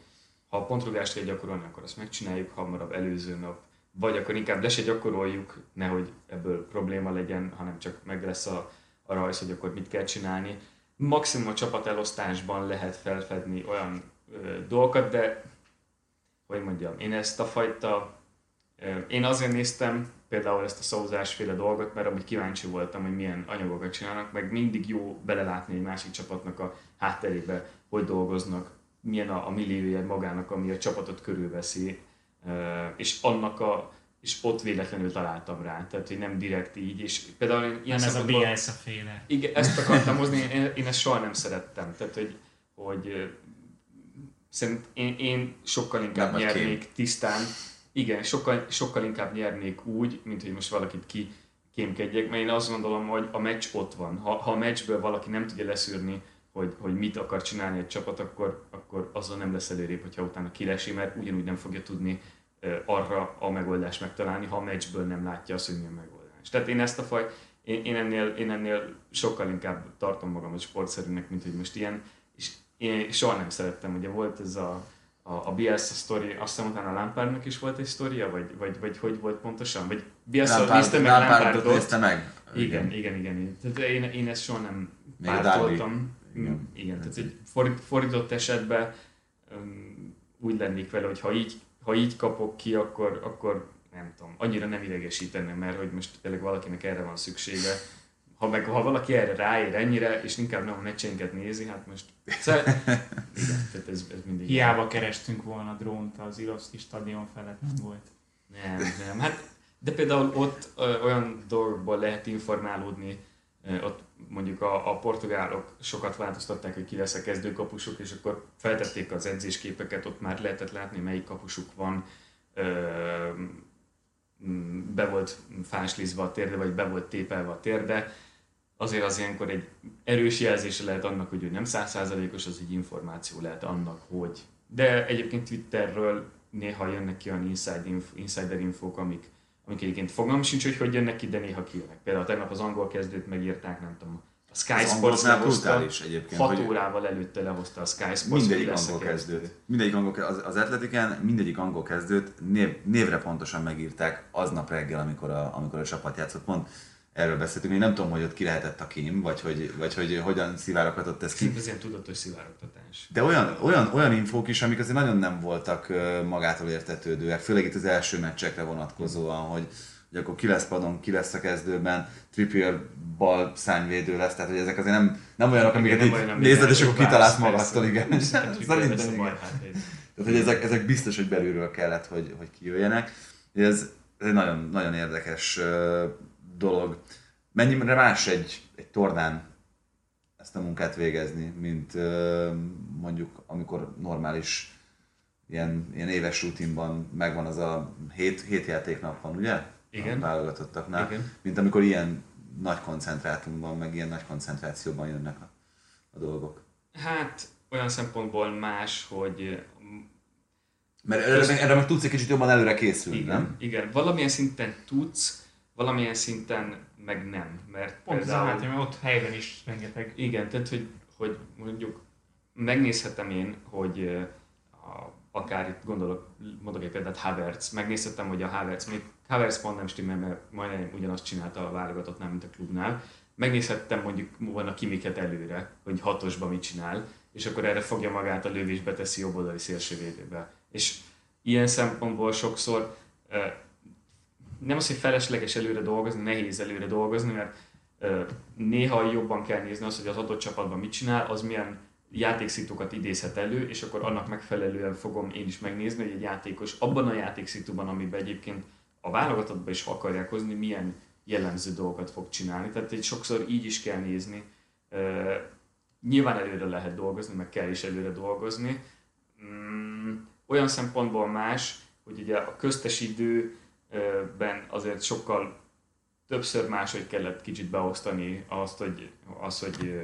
[SPEAKER 3] ha a pontrugást kell gyakorolni, akkor azt megcsináljuk hamarabb előző nap, vagy akkor inkább le se gyakoroljuk, nehogy ebből probléma legyen, hanem csak meg lesz a, a rajz, hogy akkor mit kell csinálni. Maximum a csapatelosztásban lehet felfedni olyan ö, dolgokat, de hogy mondjam, én ezt a fajta, ö, én azért néztem például ezt a szózásféle dolgot, mert amúgy kíváncsi voltam, hogy milyen anyagokat csinálnak, meg mindig jó belelátni egy másik csapatnak a hátterébe, hogy dolgoznak, milyen a, a milliója magának, ami a csapatot körülveszi, és annak a és ott véletlenül találtam rá, tehát hogy nem direkt így, és például ilyen
[SPEAKER 4] Nem ez a Bielsa féle.
[SPEAKER 3] igen, ezt akartam hozni, én, én ezt soha nem szerettem. Tehát, hogy, hogy szerint én, én sokkal inkább
[SPEAKER 2] Nem
[SPEAKER 3] nyernék tisztán, igen, sokkal, sokkal inkább nyernék úgy, mint hogy most valakit ki kémkedjek, mert én azt gondolom, hogy a meccs ott van. Ha, ha a meccsből valaki nem tudja leszűrni, hogy, hogy mit akar csinálni egy csapat, akkor, akkor azzal nem lesz előrébb, hogyha utána kilesi, mert ugyanúgy nem fogja tudni arra a megoldást megtalálni, ha a meccsből nem látja azt, hogy milyen megoldás. Tehát én ezt a faj, én, én, ennél, én ennél sokkal inkább tartom magamat sportszerűnek, mint hogy most ilyen, és én soha nem szerettem, ugye volt ez a, a, a Bielsa sztori, azt hiszem utána Lampardnak is volt egy sztoria, vagy, vagy, vagy hogy volt pontosan? Vagy Bielsa nézte meg
[SPEAKER 2] Lampardot
[SPEAKER 3] Lampardot?
[SPEAKER 2] nézte meg?
[SPEAKER 3] Igen, igen, igen. igen. Tehát én, én ezt soha nem
[SPEAKER 2] Még
[SPEAKER 3] pártoltam.
[SPEAKER 2] Igen.
[SPEAKER 3] Igen, igen tehát egy fordít, fordított esetben um, úgy lennék vele, hogy ha így, ha így kapok ki, akkor, akkor nem tudom, annyira nem idegesítene, mert hogy most tényleg valakinek erre van szüksége. Ha, meg, ha valaki erre ráér ennyire, és inkább nem a meccseinket nézi, hát most... Szóval, igen, tehát ez, ez mindig...
[SPEAKER 4] Hiába kerestünk volna drónt az Iloszki stadion felett, nem volt.
[SPEAKER 3] Nem, nem. Hát, de például ott ö, olyan dolgokból lehet informálódni, ö, ott mondjuk a, a portugálok sokat változtatták, hogy ki lesz a kezdőkapusuk, és akkor feltették az edzésképeket, ott már lehetett látni, melyik kapusuk van, ö, be volt fáslizva a térde, vagy be volt tépelve a térde. Azért az ilyenkor egy erős jelzése lehet annak, hogy ő nem százszázalékos, az egy információ lehet annak, hogy. De egyébként Twitterről néha jönnek ki olyan inside inf, insider infók, amik, amik egyébként fogalmam sincs, hogy hogy jönnek ki, de néha kijönnek. Például tegnap az angol kezdőt megírták, nem tudom, a Sky
[SPEAKER 2] Az
[SPEAKER 3] Sports lehozta,
[SPEAKER 2] egyébként,
[SPEAKER 3] 6
[SPEAKER 2] hogy-
[SPEAKER 3] órával előtte lehozta a Sky Sports,
[SPEAKER 2] Mindegyik angol
[SPEAKER 3] kezdő.
[SPEAKER 2] kezdőt. Mindegyik angol, az, az Atletiken mindegyik angol kezdőt név, névre pontosan megírták aznap reggel, amikor a, amikor a csapat játszott. Pont erről beszéltünk, én nem tudom, hogy ott ki lehetett a kém, vagy hogy, vagy hogy hogyan szivároghatott ez ki.
[SPEAKER 3] Ez ilyen tudatos szivárogtatás.
[SPEAKER 2] De olyan, olyan, olyan infók is, amik azért nagyon nem voltak magától értetődőek, főleg itt az első meccsekre vonatkozóan, hogy, hogy akkor ki lesz padon, ki lesz a kezdőben, Trippier bal szányvédő lesz, tehát hogy ezek azért nem, nem olyanok, amiket
[SPEAKER 3] nem
[SPEAKER 2] így
[SPEAKER 3] olyan,
[SPEAKER 2] nézed, és akkor kitalálsz magadtól, igen. Szerintem igen.
[SPEAKER 3] hát,
[SPEAKER 2] Tehát, hogy ezek, ezek biztos, hogy belülről kellett, hogy, hogy kijöjjenek. Ez, ez egy nagyon, nagyon érdekes dolog. Mennyire más egy, egy tornán ezt a munkát végezni, mint mondjuk amikor normális ilyen, ilyen éves rutinban megvan az a hét, hét játéknap van, ugye?
[SPEAKER 3] Igen.
[SPEAKER 2] A válogatottaknál.
[SPEAKER 3] Igen.
[SPEAKER 2] Mint amikor ilyen nagy koncentrátumban, meg ilyen nagy koncentrációban jönnek a, a dolgok.
[SPEAKER 3] Hát olyan szempontból más, hogy
[SPEAKER 2] Mert erre, erre meg tudsz egy kicsit jobban előre készülni,
[SPEAKER 3] igen,
[SPEAKER 2] nem?
[SPEAKER 3] igen, valamilyen szinten tudsz, valamilyen szinten meg nem. Mert
[SPEAKER 4] Pont
[SPEAKER 3] például,
[SPEAKER 4] háttér, mert ott helyben is rengeteg.
[SPEAKER 3] igen, tehát hogy, hogy mondjuk megnézhetem én, hogy a, akár itt gondolok, mondok egy példát, Havertz, megnézhetem, hogy a Havertz, még Havertz pont nem stimmel, mert majdnem ugyanazt csinálta a válogatottnál, mint a klubnál. Megnézhettem mondjuk volna Kimiket előre, hogy hatosban mit csinál, és akkor erre fogja magát a lövésbe teszi jobboldali szélsővédőbe. És ilyen szempontból sokszor nem az, hogy felesleges előre dolgozni, nehéz előre dolgozni, mert néha jobban kell nézni azt, hogy az adott csapatban mit csinál, az milyen játékszitukat idézhet elő, és akkor annak megfelelően fogom én is megnézni, hogy egy játékos abban a játékszituban, amiben egyébként a válogatottban is akarják hozni, milyen jellemző dolgokat fog csinálni. Tehát egy sokszor így is kell nézni. Nyilván előre lehet dolgozni, meg kell is előre dolgozni. Mm, Olyan szempontból más, hogy ugye a köztes időben azért sokkal többször máshogy kellett kicsit beosztani azt, hogy, az, hogy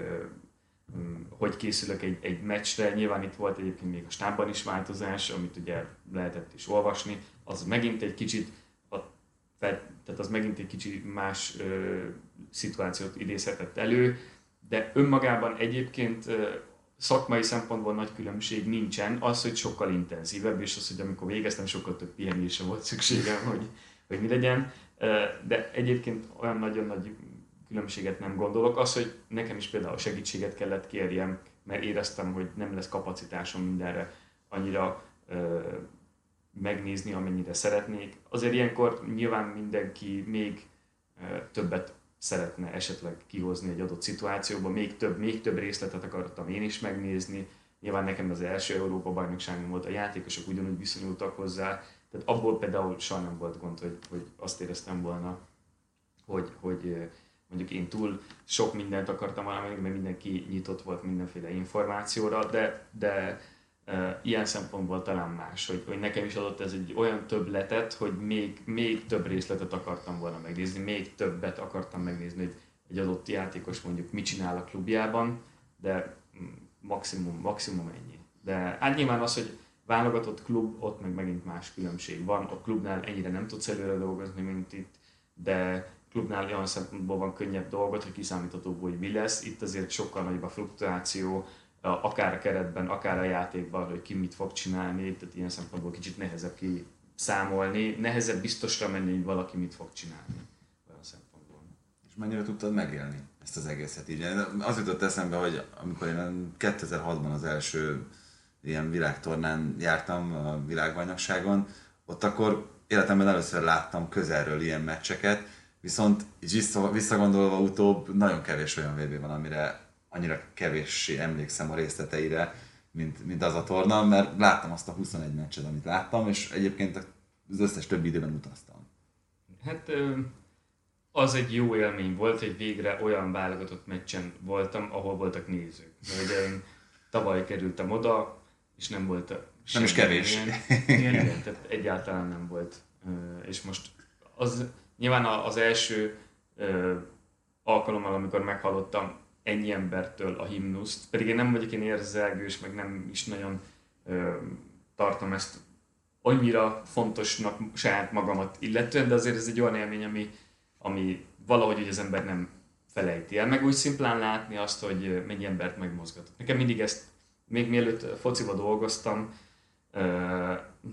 [SPEAKER 3] hogy készülök egy, egy meccsre. Nyilván itt volt egyébként még a stábban is változás, amit ugye lehetett is olvasni. Az megint egy kicsit, a, tehát az megint egy kicsit más ö, szituációt idézhetett elő, de önmagában egyébként szakmai szempontból nagy különbség nincsen. Az, hogy sokkal intenzívebb, és az, hogy amikor végeztem, sokkal több pihenésre volt szükségem, hogy, hogy mi legyen. De egyébként olyan nagyon nagy különbséget nem gondolok. Az, hogy nekem is például segítséget kellett kérjem, mert éreztem, hogy nem lesz kapacitásom mindenre annyira megnézni, amennyire szeretnék. Azért ilyenkor nyilván mindenki még többet szeretne esetleg kihozni egy adott szituációba, még több, még több részletet akartam én is megnézni. Nyilván nekem az első Európa bajnokságom volt, a játékosok ugyanúgy viszonyultak hozzá, Tehát abból például soha nem volt gond, hogy, hogy azt éreztem volna, hogy, hogy mondjuk én túl sok mindent akartam valamelyik, mert mindenki nyitott volt mindenféle információra, de, de ilyen szempontból talán más, hogy, hogy nekem is adott ez egy olyan többletet, hogy még, még több részletet akartam volna megnézni, még többet akartam megnézni, hogy egy adott játékos mondjuk mit csinál a klubjában, de maximum, maximum ennyi. De hát nyilván az, hogy válogatott klub, ott meg megint más különbség van. A klubnál ennyire nem tudsz előre dolgozni, mint itt, de klubnál olyan szempontból van könnyebb dolgot, hogy kiszámítható, hogy mi lesz. Itt azért sokkal nagyobb a fluktuáció, akár a keretben, akár a játékban, hogy ki mit fog csinálni, tehát ilyen szempontból kicsit nehezebb kiszámolni, nehezebb biztosra menni, hogy valaki mit fog csinálni olyan szempontból.
[SPEAKER 2] És mennyire tudtad megélni ezt az egészet így? Az jutott eszembe, hogy amikor én 2006-ban az első ilyen világtornán jártam a világbajnokságon, ott akkor életemben először láttam közelről ilyen meccseket, viszont így visszagondolva utóbb nagyon kevés olyan VB van, amire annyira kevéssé emlékszem a részleteire, mint, mint az a torna, mert láttam azt a 21 meccset, amit láttam, és egyébként az összes többi időben utaztam.
[SPEAKER 3] Hát az egy jó élmény volt, hogy végre olyan válogatott meccsen voltam, ahol voltak nézők. Mert ugye én tavaly kerültem oda, és nem volt
[SPEAKER 2] Nem is kevés.
[SPEAKER 3] Ilyen, igen, tehát egyáltalán nem volt. És most az nyilván az első alkalommal, amikor meghallottam ennyi embertől a himnuszt, pedig én nem vagyok én érzelgős, meg nem is nagyon tartom ezt annyira fontosnak saját magamat illetően, de azért ez egy olyan élmény, ami, ami valahogy az ember nem felejti el, meg úgy szimplán látni azt, hogy mennyi embert megmozgatott. Nekem mindig ezt még mielőtt fociba dolgoztam,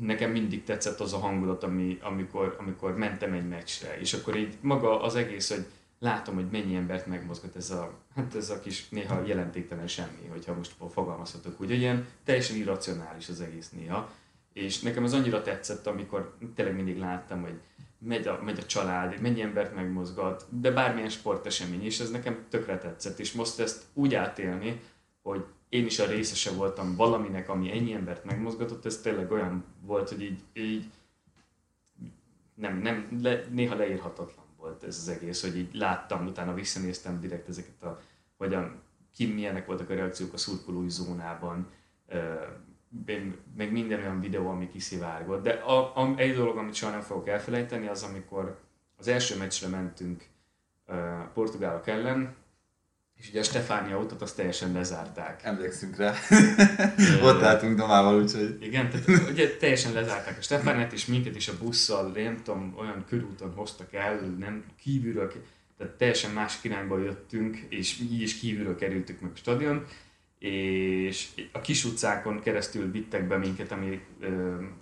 [SPEAKER 3] nekem mindig tetszett az a hangulat, ami, amikor, amikor mentem egy meccsre, és akkor így maga az egész, hogy látom, hogy mennyi embert megmozgat ez a, hát ez a kis néha jelentéktelen semmi, hogyha most fogalmazhatok úgy, hogy ilyen teljesen irracionális az egész néha, és nekem ez annyira tetszett, amikor tényleg mindig láttam, hogy megy a, megy a család, mennyi embert megmozgat, de bármilyen sportesemény, és ez nekem tökre tetszett, és most ezt úgy átélni, hogy én is a részese voltam valaminek, ami ennyi embert megmozgatott, ez tényleg olyan volt, hogy így, így nem, nem, le, néha leírhatatlan volt ez az egész, hogy így láttam, utána visszanéztem direkt ezeket a, hogyan, ki milyenek voltak a reakciók a szurkolói zónában, meg minden olyan videó, ami kiszivárgott. De a, a, egy dolog, amit soha nem fogok elfelejteni, az amikor az első meccsre mentünk uh, portugálok ellen, és ugye a Stefánia utat azt teljesen lezárták.
[SPEAKER 2] Emlékszünk rá. Ott álltunk domával, úgyhogy...
[SPEAKER 3] Igen, tehát ugye teljesen lezárták a Stefániát, és minket is a busszal, nem tudom, olyan körúton hoztak el, nem kívülről, tehát teljesen más irányba jöttünk, és így is kívülről kerültük meg a stadion, és a kis utcákon keresztül vittek be minket, ami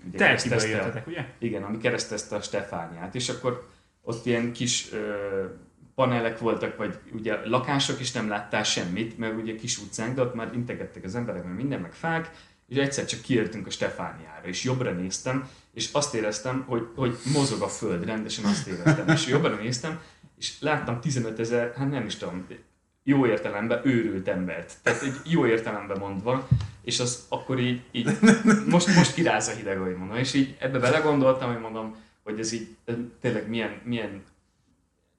[SPEAKER 4] ugye keresztezte, ugye?
[SPEAKER 3] Igen, ami keresztezte a Stefániát, és akkor ott ilyen kis panelek voltak, vagy ugye lakások, és nem láttál semmit, mert ugye kis utcánk, de ott már integettek az emberek, mert minden meg fák, és egyszer csak kiértünk a Stefániára, és jobbra néztem, és azt éreztem, hogy, hogy mozog a föld, rendesen azt éreztem, és jobbra néztem, és láttam 15 ezer, hát nem is tudom, jó értelemben őrült embert. Tehát egy jó értelemben mondva, és az akkor így, így most, most kiráz a hideg, ahogy mondom, és így ebbe belegondoltam, hogy mondom, hogy ez így tényleg milyen, milyen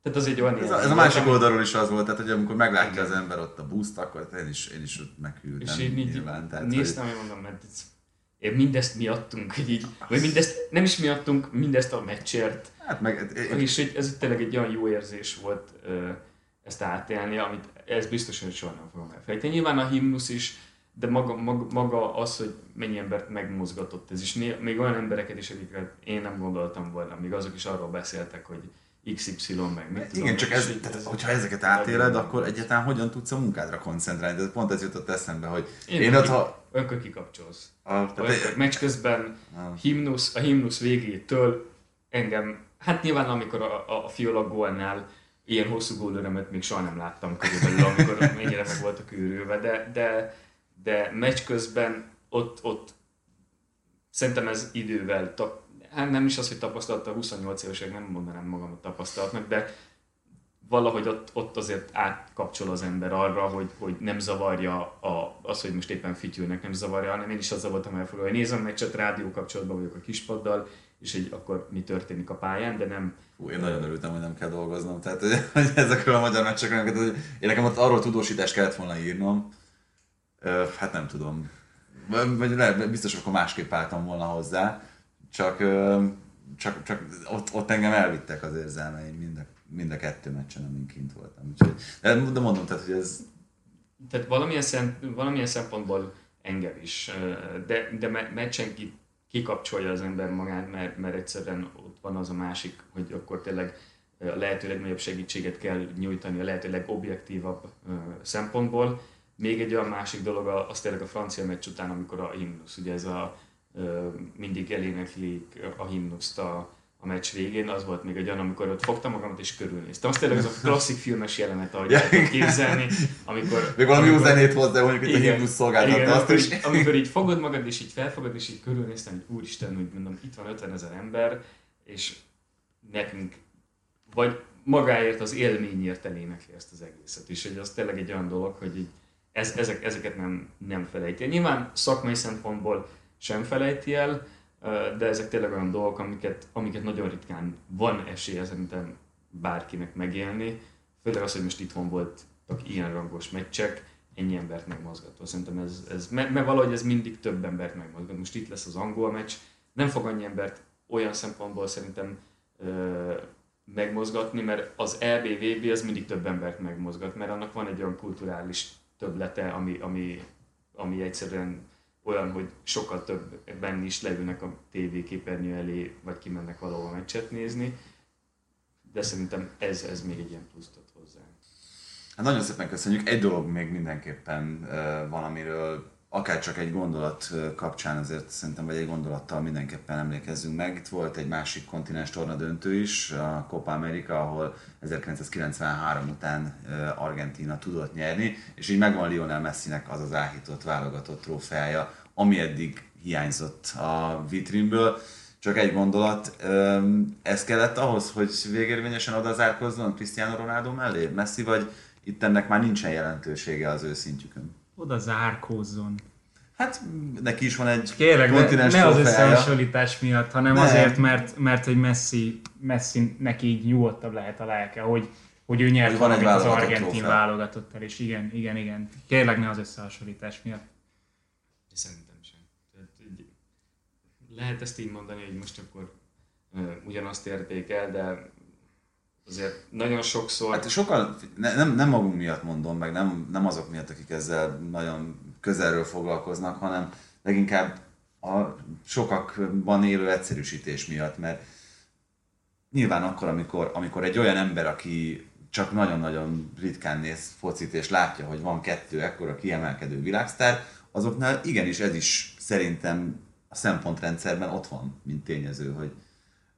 [SPEAKER 3] tehát az egy olyan
[SPEAKER 2] ez, a, ez a másik ami... oldalról is az volt, tehát hogy amikor meglátja Igen. az ember ott a buszt, akkor én is, én is ott meghűltem. És én így nyilván,
[SPEAKER 3] tehát, néztem, hogy... mondom, mert én mindezt miattunk, hogy így, vagy mindezt, nem is miattunk, mindezt a meccsért. Hát meg, én... És hogy ez tényleg egy olyan jó érzés volt ezt átélni, amit ez biztos, hogy soha nem fogom elfelejteni. Nyilván a himnusz is, de maga, maga, maga az, hogy mennyi embert megmozgatott ez is, még olyan embereket is, akiket én nem gondoltam volna, még azok is arról beszéltek, hogy XY meg mit
[SPEAKER 2] tudom. Igen, csak ez, tehát, ez hogyha ezeket átéled, akkor egyáltalán hogyan tudsz a munkádra koncentrálni? Tehát pont ez jutott eszembe, hogy
[SPEAKER 3] én, én ott, ha... Önkör kikapcsolsz. A, tehát meccs közben a. himnusz, a himnusz végétől engem, hát nyilván amikor a, a Fiola gólnál ilyen hosszú gólörömet még soha nem láttam körülbelül, amikor mennyire meg voltak őrülve, de, de, de meccs közben ott, ott szerintem ez idővel hát nem is az, hogy tapasztalata, 28 évesek nem mondanám magamat tapasztalatnak, de valahogy ott, ott azért átkapcsol az ember arra, hogy, hogy nem zavarja a, az, hogy most éppen fityülnek, nem zavarja, hanem én is azzal voltam elfoglalva, hogy nézem meccset, rádió kapcsolatban vagyok a kispaddal, és hogy akkor mi történik a pályán, de nem...
[SPEAKER 2] Hú, én nagyon örültem, hogy nem kell dolgoznom. Tehát, hogy ezekről a magyar meccsekről, hogy én nekem ott arról tudósítást kellett volna írnom. Hát nem tudom. Vagy lehet, biztos akkor másképp álltam volna hozzá. Csak, csak, csak ott, ott engem elvittek az érzelmeim mind a, mind a kettő meccsen, amin kint voltam. Úgyhogy, de mondom, tehát, hogy ez...
[SPEAKER 3] Tehát valamilyen, szem, valamilyen szempontból engem is, de, de meccsen kikapcsolja az ember magát, mert, mert egyszerűen ott van az a másik, hogy akkor tényleg a lehető legnagyobb segítséget kell nyújtani a lehető legobjektívabb szempontból. Még egy olyan másik dolog, az tényleg a francia meccs után, amikor a himnusz, ugye ez a mindig eléneklik a himnuszt a, a meccs végén, az volt még egy olyan, amikor ott fogtam magamat és körülnéztem. Azt tényleg az a klasszik filmes jelenet, ahogy ja, képzelni, amikor...
[SPEAKER 2] Még valami jó zenét hozzá, mondjuk itt a himnusz szolgáltatta
[SPEAKER 3] azt is. Amikor, amikor így fogod magad, és így felfogod, és így körülnéztem, hogy úristen, úgy mondom, itt van 50 ezer ember, és nekünk, vagy magáért az élményért elénekli ezt az egészet. És hogy az tényleg egy olyan dolog, hogy így ez, ezek, ezeket nem, nem felejti. Nyilván szakmai szempontból sem felejti el, de ezek tényleg olyan dolgok, amiket, amiket nagyon ritkán van esélye szerintem bárkinek megélni. Főleg az, hogy most itthon voltak ilyen rangos meccsek, ennyi embert megmozgatva. Szerintem ez, ez mert, mert valahogy ez mindig több embert megmozgat. Most itt lesz az angol meccs, nem fog annyi embert olyan szempontból szerintem ö, megmozgatni, mert az EBVB az mindig több embert megmozgat, mert annak van egy olyan kulturális töblete, ami, ami, ami egyszerűen olyan, hogy sokkal többen is leülnek a TV képernyő elé, vagy kimennek valahol meccset nézni, de szerintem ez, ez még egy ilyen pluszt ad hozzá.
[SPEAKER 2] Hát nagyon szépen köszönjük. Egy dolog még mindenképpen uh, van, amiről akár csak egy gondolat kapcsán azért szerintem, vagy egy gondolattal mindenképpen emlékezzünk meg. Itt volt egy másik kontinens torna döntő is, a Copa America, ahol 1993 után Argentina tudott nyerni, és így megvan Lionel Messinek az az áhított válogatott trófeája, ami eddig hiányzott a vitrínből. Csak egy gondolat, ez kellett ahhoz, hogy végérvényesen oda zárkozzon Cristiano Ronaldo mellé? Messi vagy itt ennek már nincsen jelentősége az ő szintjükön?
[SPEAKER 4] Oda zárkózzon.
[SPEAKER 2] Hát neki is van egy
[SPEAKER 4] Kérlek, kontinens ne, ne az összehasonlítás miatt, hanem ne. azért, mert, mert hogy Messi, Messi neki így nyugodtabb lehet a lelke, hogy, hogy ő nyert valamit az argentin válogatottal, és igen, igen, igen. Kérlek, ne az összehasonlítás miatt.
[SPEAKER 3] Szerintem sem. Tehát, így, lehet ezt így mondani, hogy most akkor uh, ugyanazt érték el, de azért nagyon sokszor...
[SPEAKER 2] Hát sokan, ne, nem, nem magunk miatt mondom, meg nem, nem azok miatt, akik ezzel nagyon közelről foglalkoznak, hanem leginkább a sokakban élő egyszerűsítés miatt, mert nyilván akkor, amikor, amikor egy olyan ember, aki csak nagyon-nagyon ritkán néz focit, és látja, hogy van kettő ekkora kiemelkedő világsztár, azoknál igenis ez is szerintem a szempontrendszerben ott van, mint tényező, hogy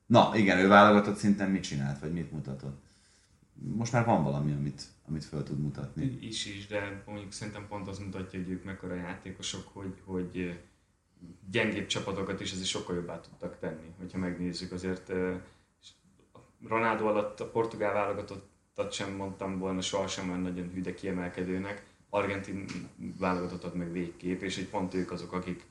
[SPEAKER 2] Na, igen, ő válogatott szinten mit csinált, vagy mit mutatott. Most már van valami, amit, amit fel tud mutatni.
[SPEAKER 3] Is is, de mondjuk szerintem pont az mutatja, hogy ők mekkora játékosok, hogy, hogy gyengébb csapatokat is azért sokkal jobbá tudtak tenni. Hogyha megnézzük, azért Ronaldo alatt a portugál válogatottat sem mondtam volna sohasem olyan nagyon hűde kiemelkedőnek, argentin válogatottat meg végképp, és egy pont ők azok, akik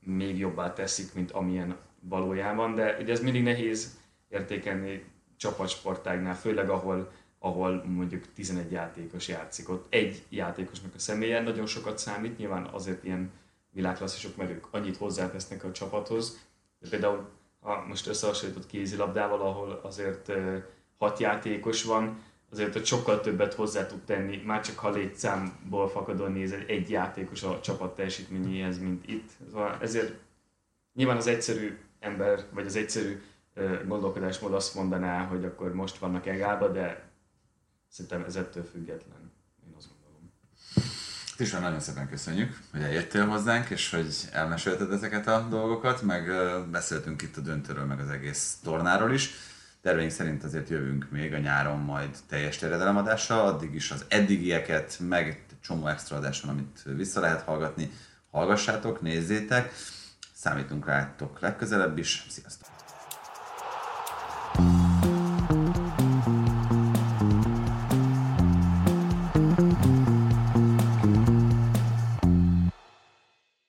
[SPEAKER 3] még jobbá teszik, mint amilyen valójában, de ugye ez mindig nehéz értékelni csapatsportágnál, főleg ahol, ahol mondjuk 11 játékos játszik. Ott egy játékosnak a személye nagyon sokat számít, nyilván azért ilyen világklasszisok, mert ők annyit hozzátesznek a csapathoz. De például ha most összehasonlított kézilabdával, ahol azért hat játékos van, azért hogy sokkal többet hozzá tud tenni, már csak ha létszámból fakadóan néz egy játékos a csapat teljesítményéhez, mint itt. Szóval ezért nyilván az egyszerű ember, vagy az egyszerű gondolkodásmód azt mondaná, hogy akkor most vannak egálba, de szerintem ez ettől független. Én azt gondolom.
[SPEAKER 2] Tistván, nagyon szépen köszönjük, hogy eljöttél hozzánk, és hogy elmesélted ezeket a dolgokat, meg beszéltünk itt a döntőről, meg az egész tornáról is. Terveink szerint azért jövünk még a nyáron majd teljes terjedelemadással, addig is az eddigieket, meg egy csomó extra adás amit vissza lehet hallgatni. Hallgassátok, nézzétek! Számítunk rátok legközelebb is. Sziasztok!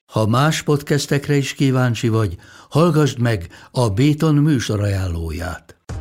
[SPEAKER 5] Ha más podcastekre is kíváncsi vagy, hallgassd meg a Béton műsor ajánlóját.